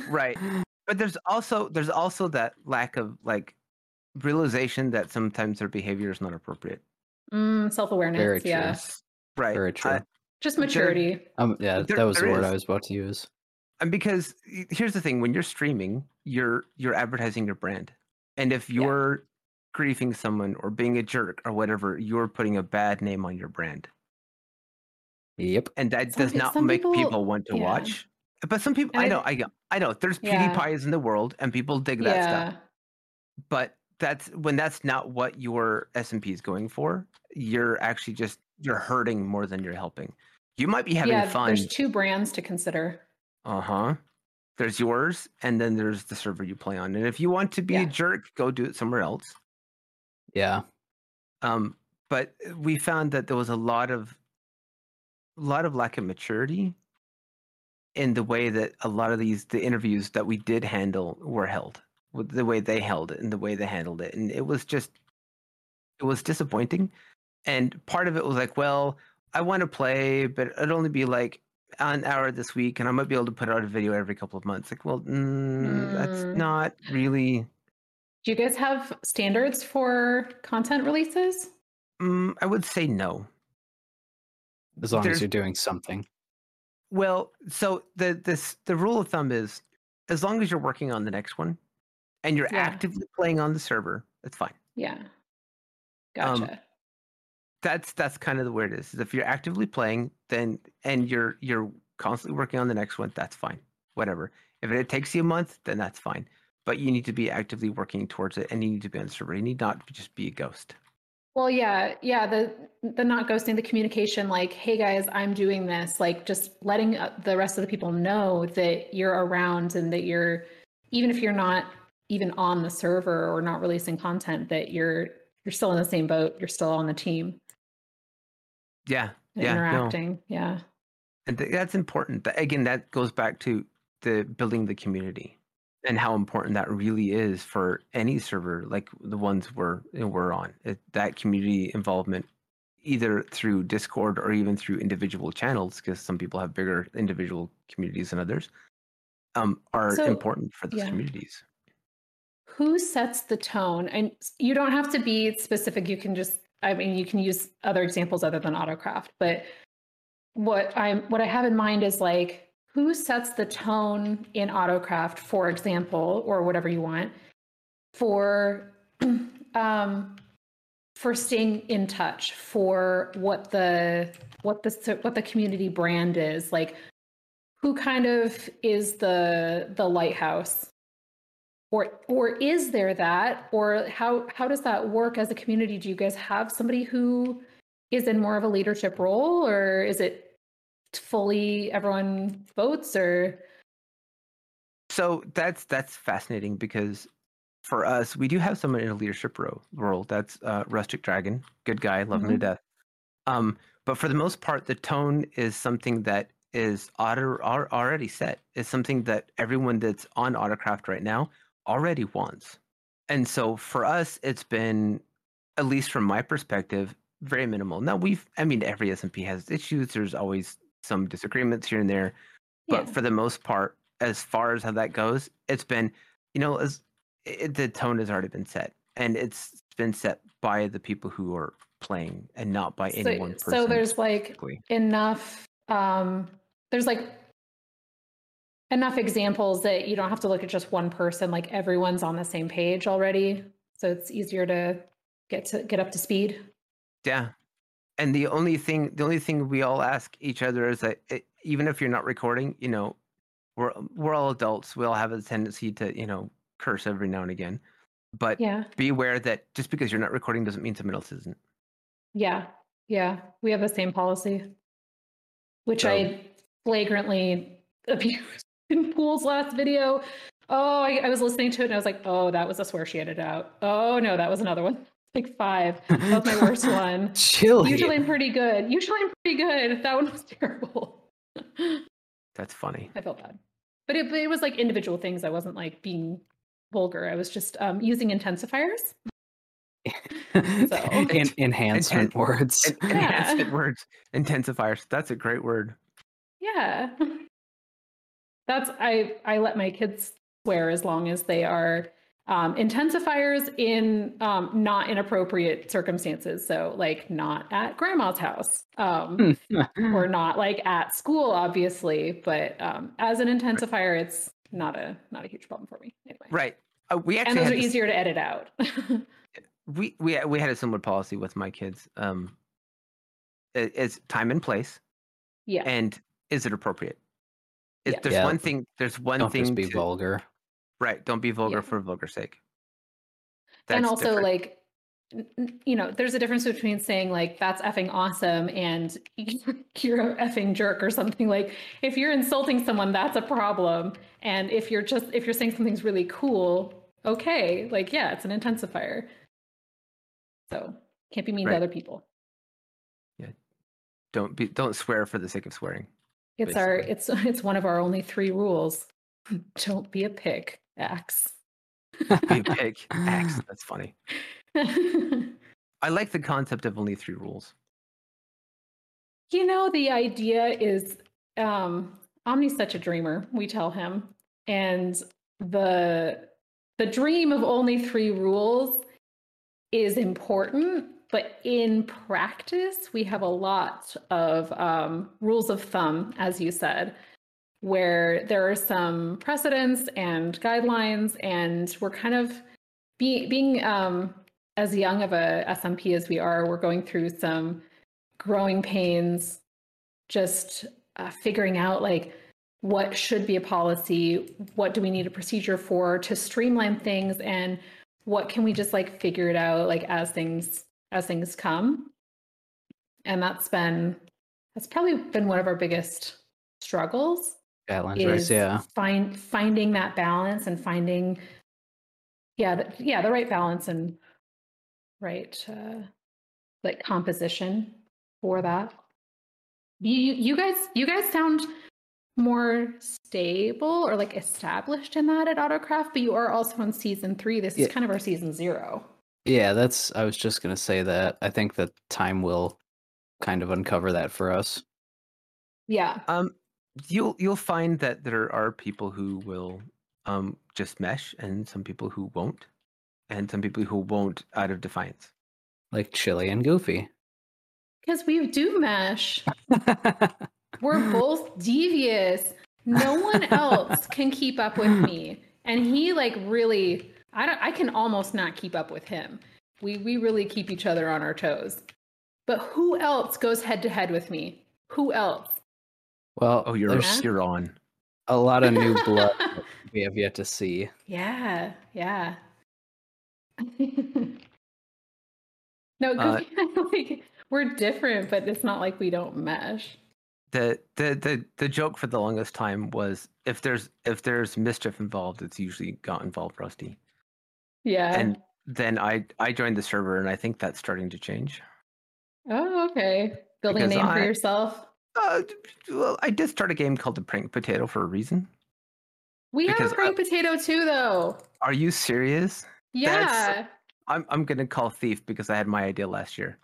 right. But there's also there's also that lack of like realization that sometimes their behavior is not appropriate. Mm, Self awareness. true. Yeah. Right. Very true. Uh, Just maturity. um, yeah, There- that was the there word I was about to use. and because here's the thing when you're streaming you're you're advertising your brand and if you're griefing someone or being a jerk or whatever you're putting a bad name on your brand Yep. and that Some does not make people, people- want to yeah. watch but some people And i I know thi- i know i know there's Yeah. PewDiePies in the world and people dig that yeah. stuff but that's when that's not what your SMP is going for you're actually just you're hurting more than you're helping you might be having yeah. fun There's two brands to consider. Uh huh. There's yours, and then there's the server you play on. And if you want to be Yeah. a jerk, go do it somewhere else. Yeah. Um, but we found that there was a lot of, a lot of lack of maturity in the way that a lot of these the interviews that we did handle were held, with the way they held it and the way they handled it, and it was just, it was disappointing. And part of it was like, well, I want to play, but it'd only be like an hour this week, and I might be able to put out a video every couple of months. Like, well, mm, that's Mm. not really. Do you guys have standards for content releases? Mm, I would say no. As long There's- as you're doing something. Well, so the this the rule of thumb is as long as you're working on the next one and you're Yeah. actively playing on the server, that's fine. Yeah. Um, Gotcha. That's that's kind of the way it is. is If you're actively playing, then and you're you're constantly working on the next one, that's fine. Whatever. If it takes you a month, then that's fine. But you need to be actively working towards it and you need to be on the server. You need not just be a ghost. Well, yeah, yeah. The the not ghosting, the communication, like, hey guys, I'm doing this. Like, just letting uh, the rest of the people know that you're around and that you're, even if you're not even on the server or not releasing content, that you're you're still in the same boat. You're still on the team, Yeah. Yeah, no. interacting. Yeah. And th- that's important. Th- Again, that goes back to the building the community and how important that really is for any server like the ones we're we're on. It, that community involvement, either through Discord or even through individual channels, because some people have bigger individual communities than others, um, are So, important for those yeah. communities. Who sets the tone? And you don't have to be specific. You can just i mean you can use other examples other than autocraft but what i'm what i have in mind is like who sets the tone in autocraft for example or whatever you want for um for staying in touch for what the what the what the community brand is like who kind of is the the lighthouse or or is there that or how how does that work as a community do you guys have somebody who is in more of a leadership role or is it fully everyone votes or So that's that's fascinating because for us, we do have someone in a leadership role. role. That's uh, Rustic Dragon, good guy, love him to Mhm. death. Um, but for the most part, the tone is something that is auto, al- already set. It's something that everyone that's on Autocraft right now already wants. And so for us, it's been, at least from my perspective, very minimal. Now we've, I mean, every SMP has issues. There's always some disagreements here and there but Yeah. for the most part as far as how that goes it's been you know as it, the tone has already been set and it's been set by the people who are playing and not by any one person so there's like enough um there's like enough examples that you don't have to look at just one person. Like everyone's on the same page already, so it's easier to get to get up to speed. Yeah. And the only thing, the only thing we all ask each other is that it, even if you're not recording, you know, we're we're all adults. We all have a tendency to, you know, curse every now and again. But Yeah, be aware that just because you're not recording doesn't mean someone else isn't. yeah, yeah. We have the same policy, which So- I flagrantly abused in Pool's last video. Oh, I, I was listening to it and I was like, oh, that was a swear she edited out. Oh no, that was another one. Like five. That was my worst one. Chili. Usually I'm pretty good. Usually I'm pretty good. That one was terrible. That's funny. I felt bad. But it, but it was like individual things. I wasn't like being vulgar. I was just um, using intensifiers. En- enhancement Inten- words. En- Yeah. Enhancement words, intensifiers. That's a great word. Yeah. That's I I let my kids swear as long as they are um, intensifiers in um, not inappropriate circumstances. So like not at grandma's house. Um, or not like at school, obviously, but um, as an intensifier, it's not a not a huge problem for me anyway. Right. Uh, we And those are this- easier to edit out. we we we had a similar policy with my kids. Um, it's time and place, yeah. and is it appropriate? If Yeah. there's Yeah. one thing, there's one Don't thing just be to, vulgar. right. Don't be vulgar Yeah. for vulgar sake. and also different. like n- n- you know there's a difference between saying like that's effing awesome and you're a effing jerk or something like if you're insulting someone that's a problem and if you're just if you're saying something's really cool okay like yeah it's an intensifier so can't be mean Right. to other people Yeah, don't be don't swear for the sake of swearing. It's our it's it's one of our only three rules don't be a pig, axe Be a pig. Axe. That's funny. I like the concept of only three rules. You know, the idea is um Omni's such a dreamer, we tell him. And the the dream of only three rules is important, but in practice, we have a lot of um, rules of thumb, as you said, where there are some precedents and guidelines, and we're kind of be, being um, as young of a SMP as we are, we're going through some growing pains, just uh, figuring out like what should be a policy, what do we need a procedure for to streamline things, and what can we just like figure it out like as things as things come. And that's been that's probably been one of our biggest struggles Challengers, is yeah. find finding that balance and finding yeah the, yeah the right balance and right uh like composition for that you you guys you guys sound more stable or like established in that at autocraft but you are also in season three this Yeah. is kind of our season zero Yeah, that's I was just gonna say that. I think that time will kind of uncover that for us. yeah Um, you'll you'll find that there are people who will um just mesh, and some people who won't, and some people who won't out of defiance. Like Chili and Goofy. because we do mesh We're both devious. No one else can keep up with me. And he like really I don't I can almost not keep up with him. We we really keep each other on our toes. But who else goes head to head with me? Who else? well, Oh, you're there's you're on. a lot of new blood we have yet to see. Yeah, yeah. no, Uh, Goofy and I, like, we're different, but it's not like we don't mesh. the the the the joke for the longest time was if there's if there's mischief involved, it's usually got involved Rusty. Yeah. And then I I joined the server, and I think that's starting to change. oh, okay. Building a Because name for yourself. Uh, well, I did start a game called the Prank Potato for a reason. We have because a I- prank potato too, though. Are you serious? Yeah. I'm I'm gonna call thief because I had my idea last year.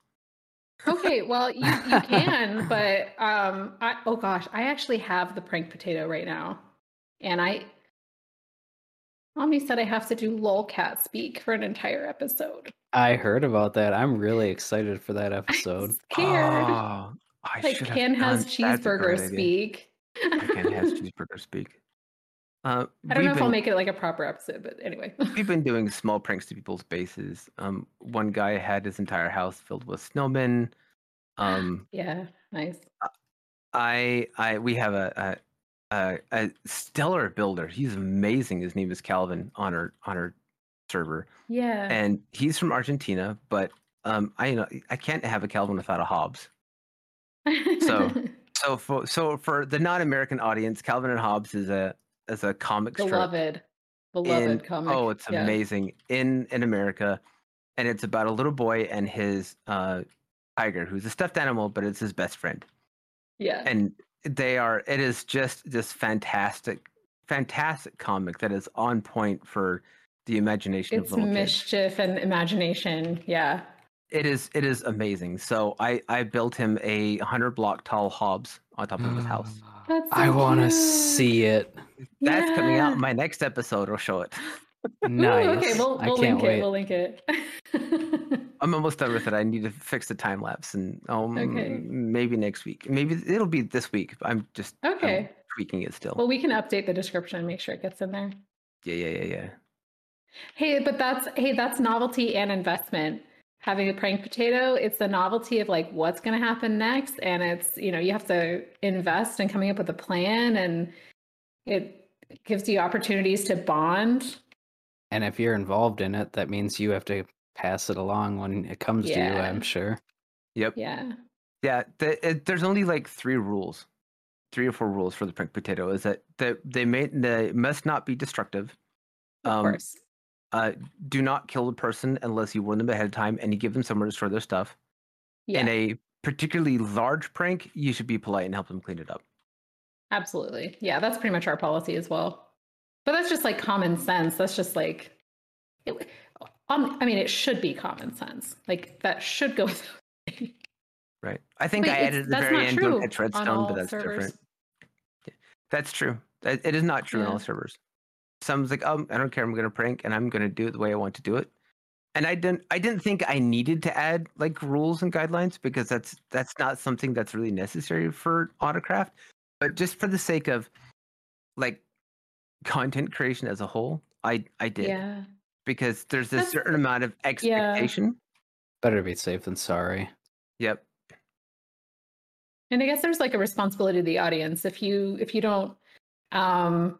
okay. Well, you, you can, but um, I, oh gosh, I actually have the prank potato right now, and I. Mommy said I have to do lolcat speak for an entire episode. I heard about that. I'm really excited for that episode. Scared. Oh, I like have Ken has done- that's a great cheeseburger idea. speak. Ken has cheeseburger speak. Uh, I don't know we've if I'll make it like a proper episode, but anyway. We've been doing small pranks to people's bases. Um, one guy had his entire house filled with snowmen. Um, yeah, nice. I, I, we have a, a, a, stellar builder. He's amazing. His name is Calvin on our on our server, Yeah. and he's from Argentina. But um, I, you know, I can't have a Calvin without a Hobbes. so- So for so for the non-American audience, Calvin and Hobbes is a is a comic strip beloved, beloved in- comic. Oh, it's yeah. amazing in in America, and it's about a little boy and his uh, tiger, who's a stuffed animal, but it's his best friend, Yeah. and they are. It is just this fantastic, fantastic comic that is on point for the imagination it's of little kids. mischief and imagination. Yeah. It is it is amazing. So I I built him a hundred block tall Hobbes on top of his house. That's I want to see it. That's coming out in my next episode. I'll show it. Ooh, Nice. okay, we'll, I we'll can't link wait. it. We'll link it. I'm almost done with it. I need to fix the time lapse, and um, Okay. maybe next week. Maybe it'll be this week. I'm just I'm tweaking it still. Well, we can update the description and make sure it gets in there. yeah, yeah, yeah, yeah. Hey, but that's hey, that's novelty and investment. Having a prank potato, it's the novelty of like what's going to happen next, and it's you know you have to invest in coming up with a plan, and it gives you opportunities to bond. And if you're involved in it, that means you have to pass it along when it comes to you, I'm sure. Yep. Yeah, Yeah. The, it, there's only like three rules, three or four rules for the prank potato. Is that that they may they must not be destructive. of Um, course. Uh, do not kill the person unless you warn them ahead of time and you give them somewhere to store their stuff. Yeah, In a particularly large prank, you should be polite and help them clean it up. absolutely. Yeah, that's pretty much our policy as well. But that's just like common sense. That's just like, it, um, I mean, it should be common sense. Like that should go. Right. I think Wait, I added the very end don't catch redstone, but that's servers. different. Yeah, That's true. It is not true in Yeah. all servers. Someone's like, um, I don't care. I'm going to prank, and I'm going to do it the way I want to do it. And I didn't. I didn't think I needed to add like rules and guidelines because that's that's not something that's really necessary for autocraft. But just for the sake of like content creation as a whole, I I did Yeah. because there's a That's- certain amount of expectation. Better to be safe than sorry. Yep. And I guess there's like a responsibility to the audience. If you if you don't um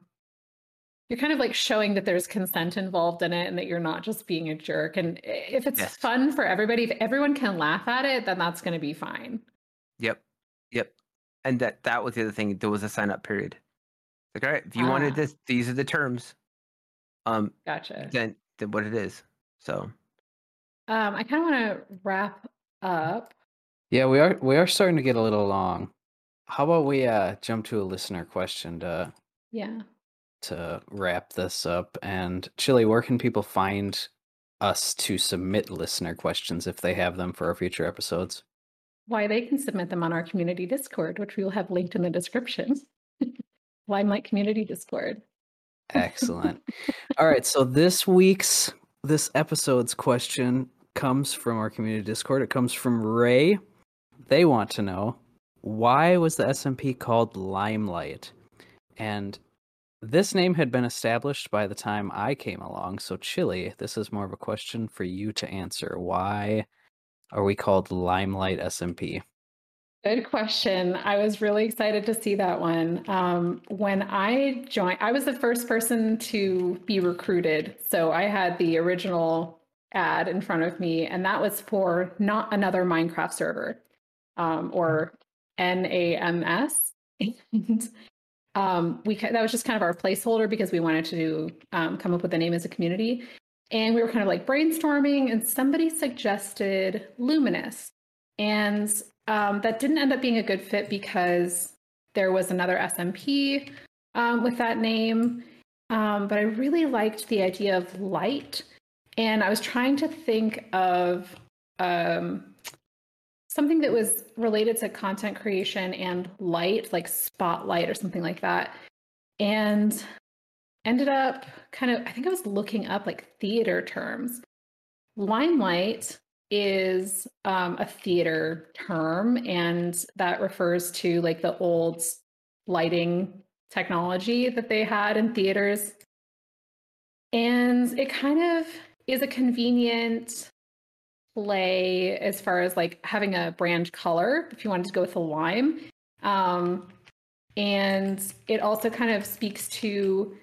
you're kind of like showing that there's consent involved in it and that you're not just being a jerk. And if it's Yes. fun for everybody, if everyone can laugh at it, then that's gonna be fine. Yep. Yep. And that that was the other thing. There was a sign up period. Like, all right, if you wanted Ah. this, these are the terms. Um, Gotcha. then then what it is. So Um I kind of want to wrap up. Yeah, we are we are starting to get a little long. How about we uh jump to a listener question to Yeah. to wrap this up? And Chili, where can people find us to submit listener questions if they have them for our future episodes? Why they can submit them on our community Discord, which we will have linked in the description. Limelight Community Discord. Excellent. All right, so this week's this episode's question comes from our community Discord. It comes from Ray. They want to know why was the SMP called Limelight? And this name had been established by the time I came along. So Chili, this is more of a question for you to answer. Why are we called Limelight SMP? Good question. I was really excited to see that one. Um, when I joined, I was the first person to be recruited. So I had the original ad in front of me, and that was for not another Minecraft server um, or NAMS. And um, we that was just kind of our placeholder because we wanted to um, come up with a name as a community. And we were kind of like brainstorming, and somebody suggested Luminous. And um, that didn't end up being a good fit because there was another SMP um, with that name. Um, but I really liked the idea of light. And I was trying to think of um, something that was related to content creation and light, like spotlight or something like that. And ended up kind of, I think I was looking up like theater terms. Limelight is um, a theater term, and that refers to like the old lighting technology that they had in theaters. And it kind of is a convenient play as far as like having a brand color if you wanted to go with the lime. Um, and it also kind of speaks to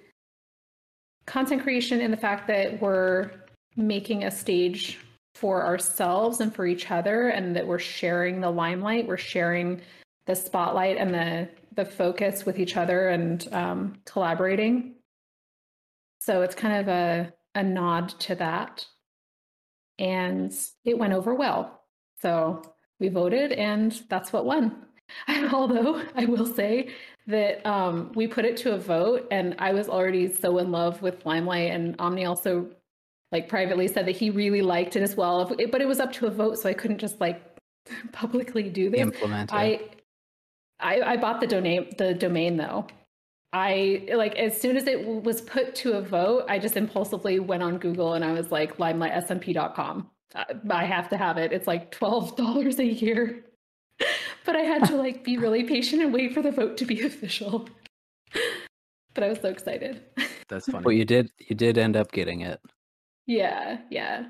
content creation in the fact that we're making a stage for ourselves and for each other and that we're sharing the limelight we're sharing the spotlight and the the focus with each other and um, collaborating. So it's kind of a, a nod to that. And it went over well. So we voted and that's what won. Although i will say that um, we put it to a vote and i was already so in love with limelight and omni also like privately said that he really liked it as well. But it was up to a vote, so I couldn't just like publicly do this. Implement it. I, I I bought the domain the domain though. I like as soon as it was put to a vote, I just impulsively went on Google and I was like limelightsmp.com. Uh, I have to have it. It's like twelve dollars a year, but I had to like be really patient and wait for the vote to be official. but I was so excited. That's funny. But you did you did end up getting it. Yeah, yeah.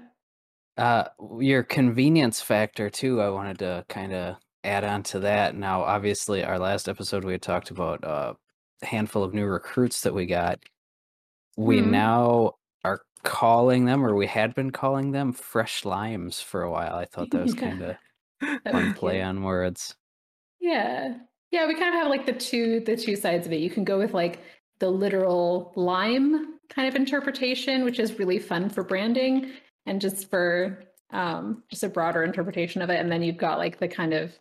Uh, your convenience factor too. I wanted to kind of add on to that. Now, obviously, our last episode we had talked about uh, a handful of new recruits that we got. We Mhm. now are calling them, or we had been calling them, fresh limes for a while. I thought that was Yeah. kind of was play on words. Yeah. Yeah, we kind of have like the two the two sides of it. You can go with like the literal lime kind of interpretation, which is really fun for branding and just for um just a broader interpretation of it. And then you've got like the kind of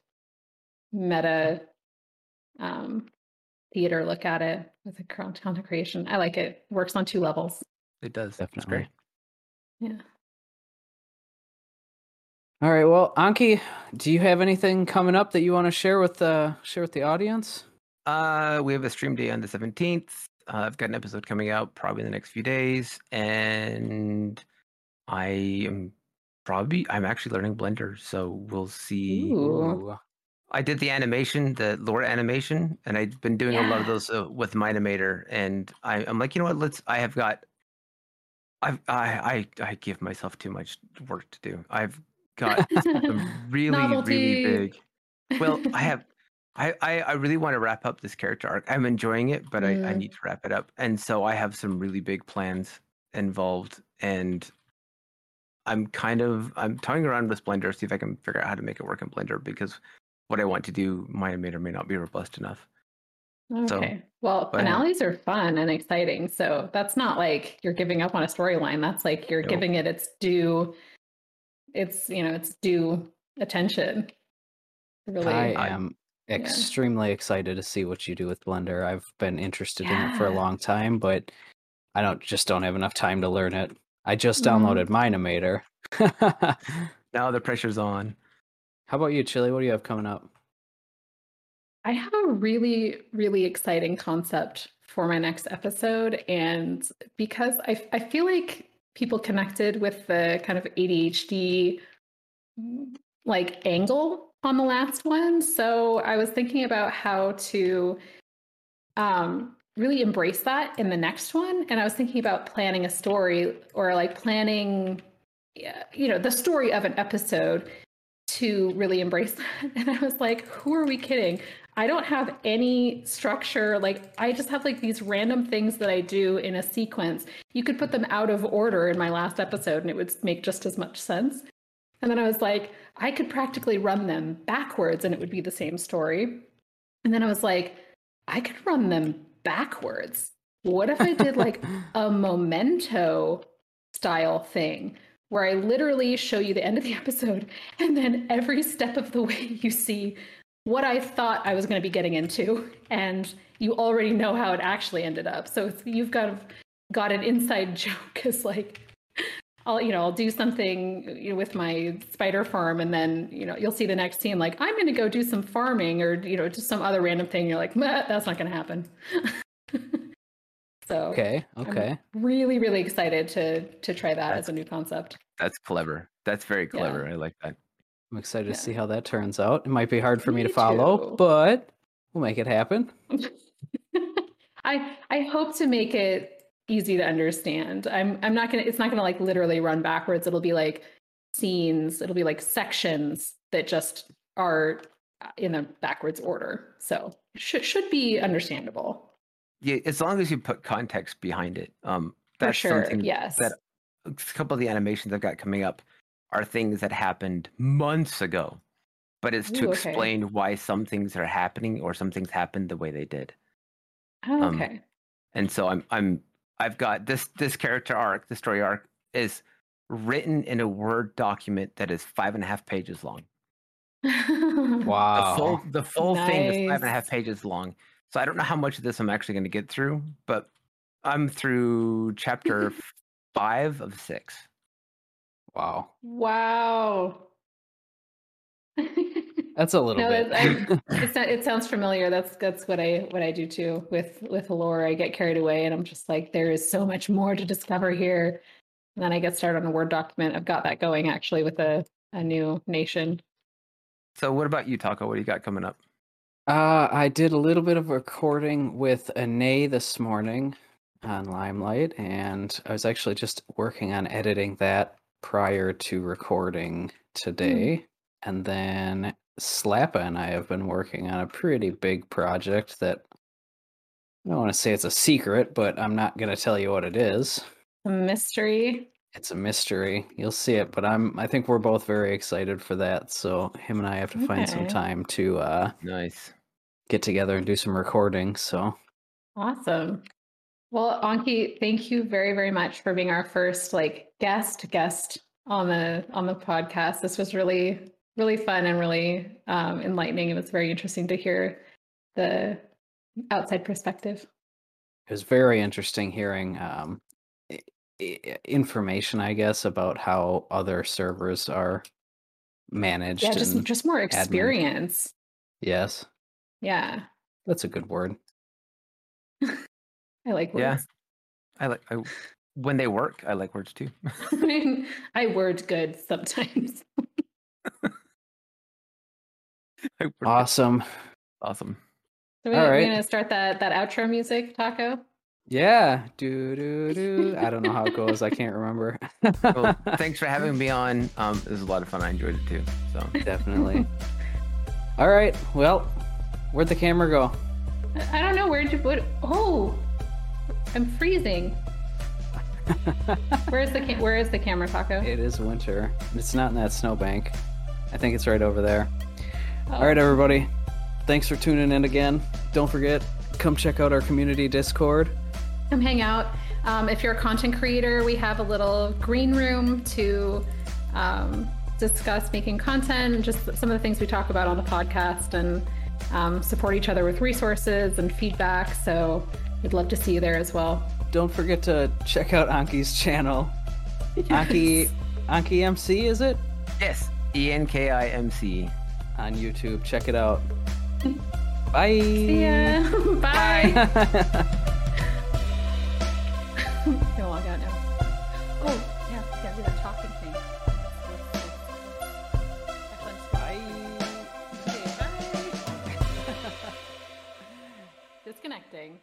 meta um theater look at it with the content creation. I like it. Works on two levels. It does. It's Definitely. great. Yeah. All right. Well, Enki, do you have anything coming up that you want to share with the share with the audience? Uh, we have a stream day on the seventeenth. Uh, I've got an episode coming out probably in the next few days, and I am probably I'm actually learning Blender, so we'll see. Ooh. I did the animation, the lore animation, and I've been doing a lot of those uh, with Mine-imator, and I, I'm like, you know what? Let's. I have got. I've I I I give myself too much work to do. I've got really Novelty. really big. Well, I have. I, I, I really want to wrap up this character arc. I'm enjoying it, but I, I Mm. need to wrap it up. And so I have some really big plans involved. And I'm kind of I'm toying around with Blender, see if I can figure out how to make it work in Blender because what I want to do, my animator may not be robust enough. So, Okay. well, finales are fun and exciting. So that's not like you're giving up on a storyline. That's like you're Nope. giving it its due. It's you know its due attention. Really. I I- am extremely excited to see what you do with Blender. I've been interested in it for a long time, but I don't just don't have enough time to learn it. I just Mhm. downloaded Mine-imator. How Now the pressure's on. How about you, Chili? What do you have coming up? I have a really, really exciting concept for my next episode. And because I, I feel like people connected with the kind of ADHD like angle on the last one. So I was thinking about how to um, really embrace that in the next one. And I was thinking about planning a story or like planning, you know, the story of an episode to really embrace that. And I was like, who are we kidding? I don't have any structure. Like, I just have like these random things that I do in a sequence. You could put them out of order in my last episode and it would make just as much sense. And then I was like, I could practically run them backwards and it would be the same story. And then I was like, I could run them backwards. What if I did like a memento style thing where I literally show you the end of the episode and then every step of the way you see what I thought I was going to be getting into and you already know how it actually ended up. So it's, you've got got an inside joke as like I'll you know I'll do something you know, with my spider farm and then you know you'll see the next scene like I'm going to go do some farming or you know just some other random thing you're like that's not going to happen. so Okay, I'm okay. really really excited to to try that as a new concept. That's clever. That's very Yeah. clever. I like that. I'm excited Yeah. to see how that turns out. It might be hard for me, to follow, too. but we'll make it happen. I I hope to make it easy to understand. I'm I'm not gonna. It's not gonna like literally run backwards. It'll be like scenes. It'll be like sections that just are uh, in a backwards order. So should should be understandable. Yeah, as long as you put context behind it. Um, For that's sure. something Yes. that a couple of the animations I've got coming up are things that happened months ago, but it's to Ooh, okay. explain why some things are happening or some things happened the way they did. Oh, um, okay. And so I'm I'm I've got this this character arc, the story arc is written in a Word document that is five and a half pages long. The Wow. full the full thing is five and a half pages long. So I don't know how much of this I'm actually going to get through, but I'm through chapter five of six. Wow. wow. That's a little No, bit. that's- It's not, it sounds familiar. That's that's what I what I do too with with lore. I get carried away and I'm just like, there is so much more to discover here. And then I get started on a Word document. I've got that going actually with a, a new nation. So what about you, Taco? What do you got coming up? Uh, I did a little bit of recording with Ane this morning on Limelight, and I was actually just working on editing that prior to recording today. And then Slappa and I have been working on a pretty big project that I don't want to say it's a secret, but I'm not going to tell you what it is. A mystery. It's a mystery. You'll see it, but I'm I think we're both very excited for that. So him and I have to find some time to uh Nice. get together and do some recording. So Awesome. Well, Enki, thank you very, very much for being our first like guest guest on the on the podcast. This was really, really fun and really um, enlightening. It was very interesting to hear the outside perspective. it was very interesting hearing um i- i- information, I guess, about how other servers are managed. Yeah, just and- just more experience. yes, Yeah, that's a good word. I like Yeah. words. I like I, when they work. I like words too. I mean, I word good sometimes. I word good. Awesome. Awesome. So we, All we're gonna start that that outro music, Taco. Yeah. Do do do. I don't know how it goes. I can't remember. Well, thanks for having me on. Um, it was a lot of fun. I enjoyed it too. So Definitely. All right. Well, where'd the camera go? I I don't know where to put. Oh, I'm freezing. Where's the ca- where is the camera, Taco? It is winter. It's not in that snowbank. I think it's right over there. All right, everybody. Thanks for tuning in again. Don't forget, come check out our community Discord. come hang out. Um, if you're a content creator, we have a little green room to um, discuss making content and just some of the things we talk about on the podcast and um, support each other with resources and feedback. So we'd love to see you there as well. Don't forget to check out Enki's channel. Enki, Enki MC, is it? yes, E N K I M C. On YouTube. Check it out. Bye. See ya. Bye. Gonna log out now. Oh, yeah, yeah, do that talking thing. Actually, I'm Bye. Disconnecting.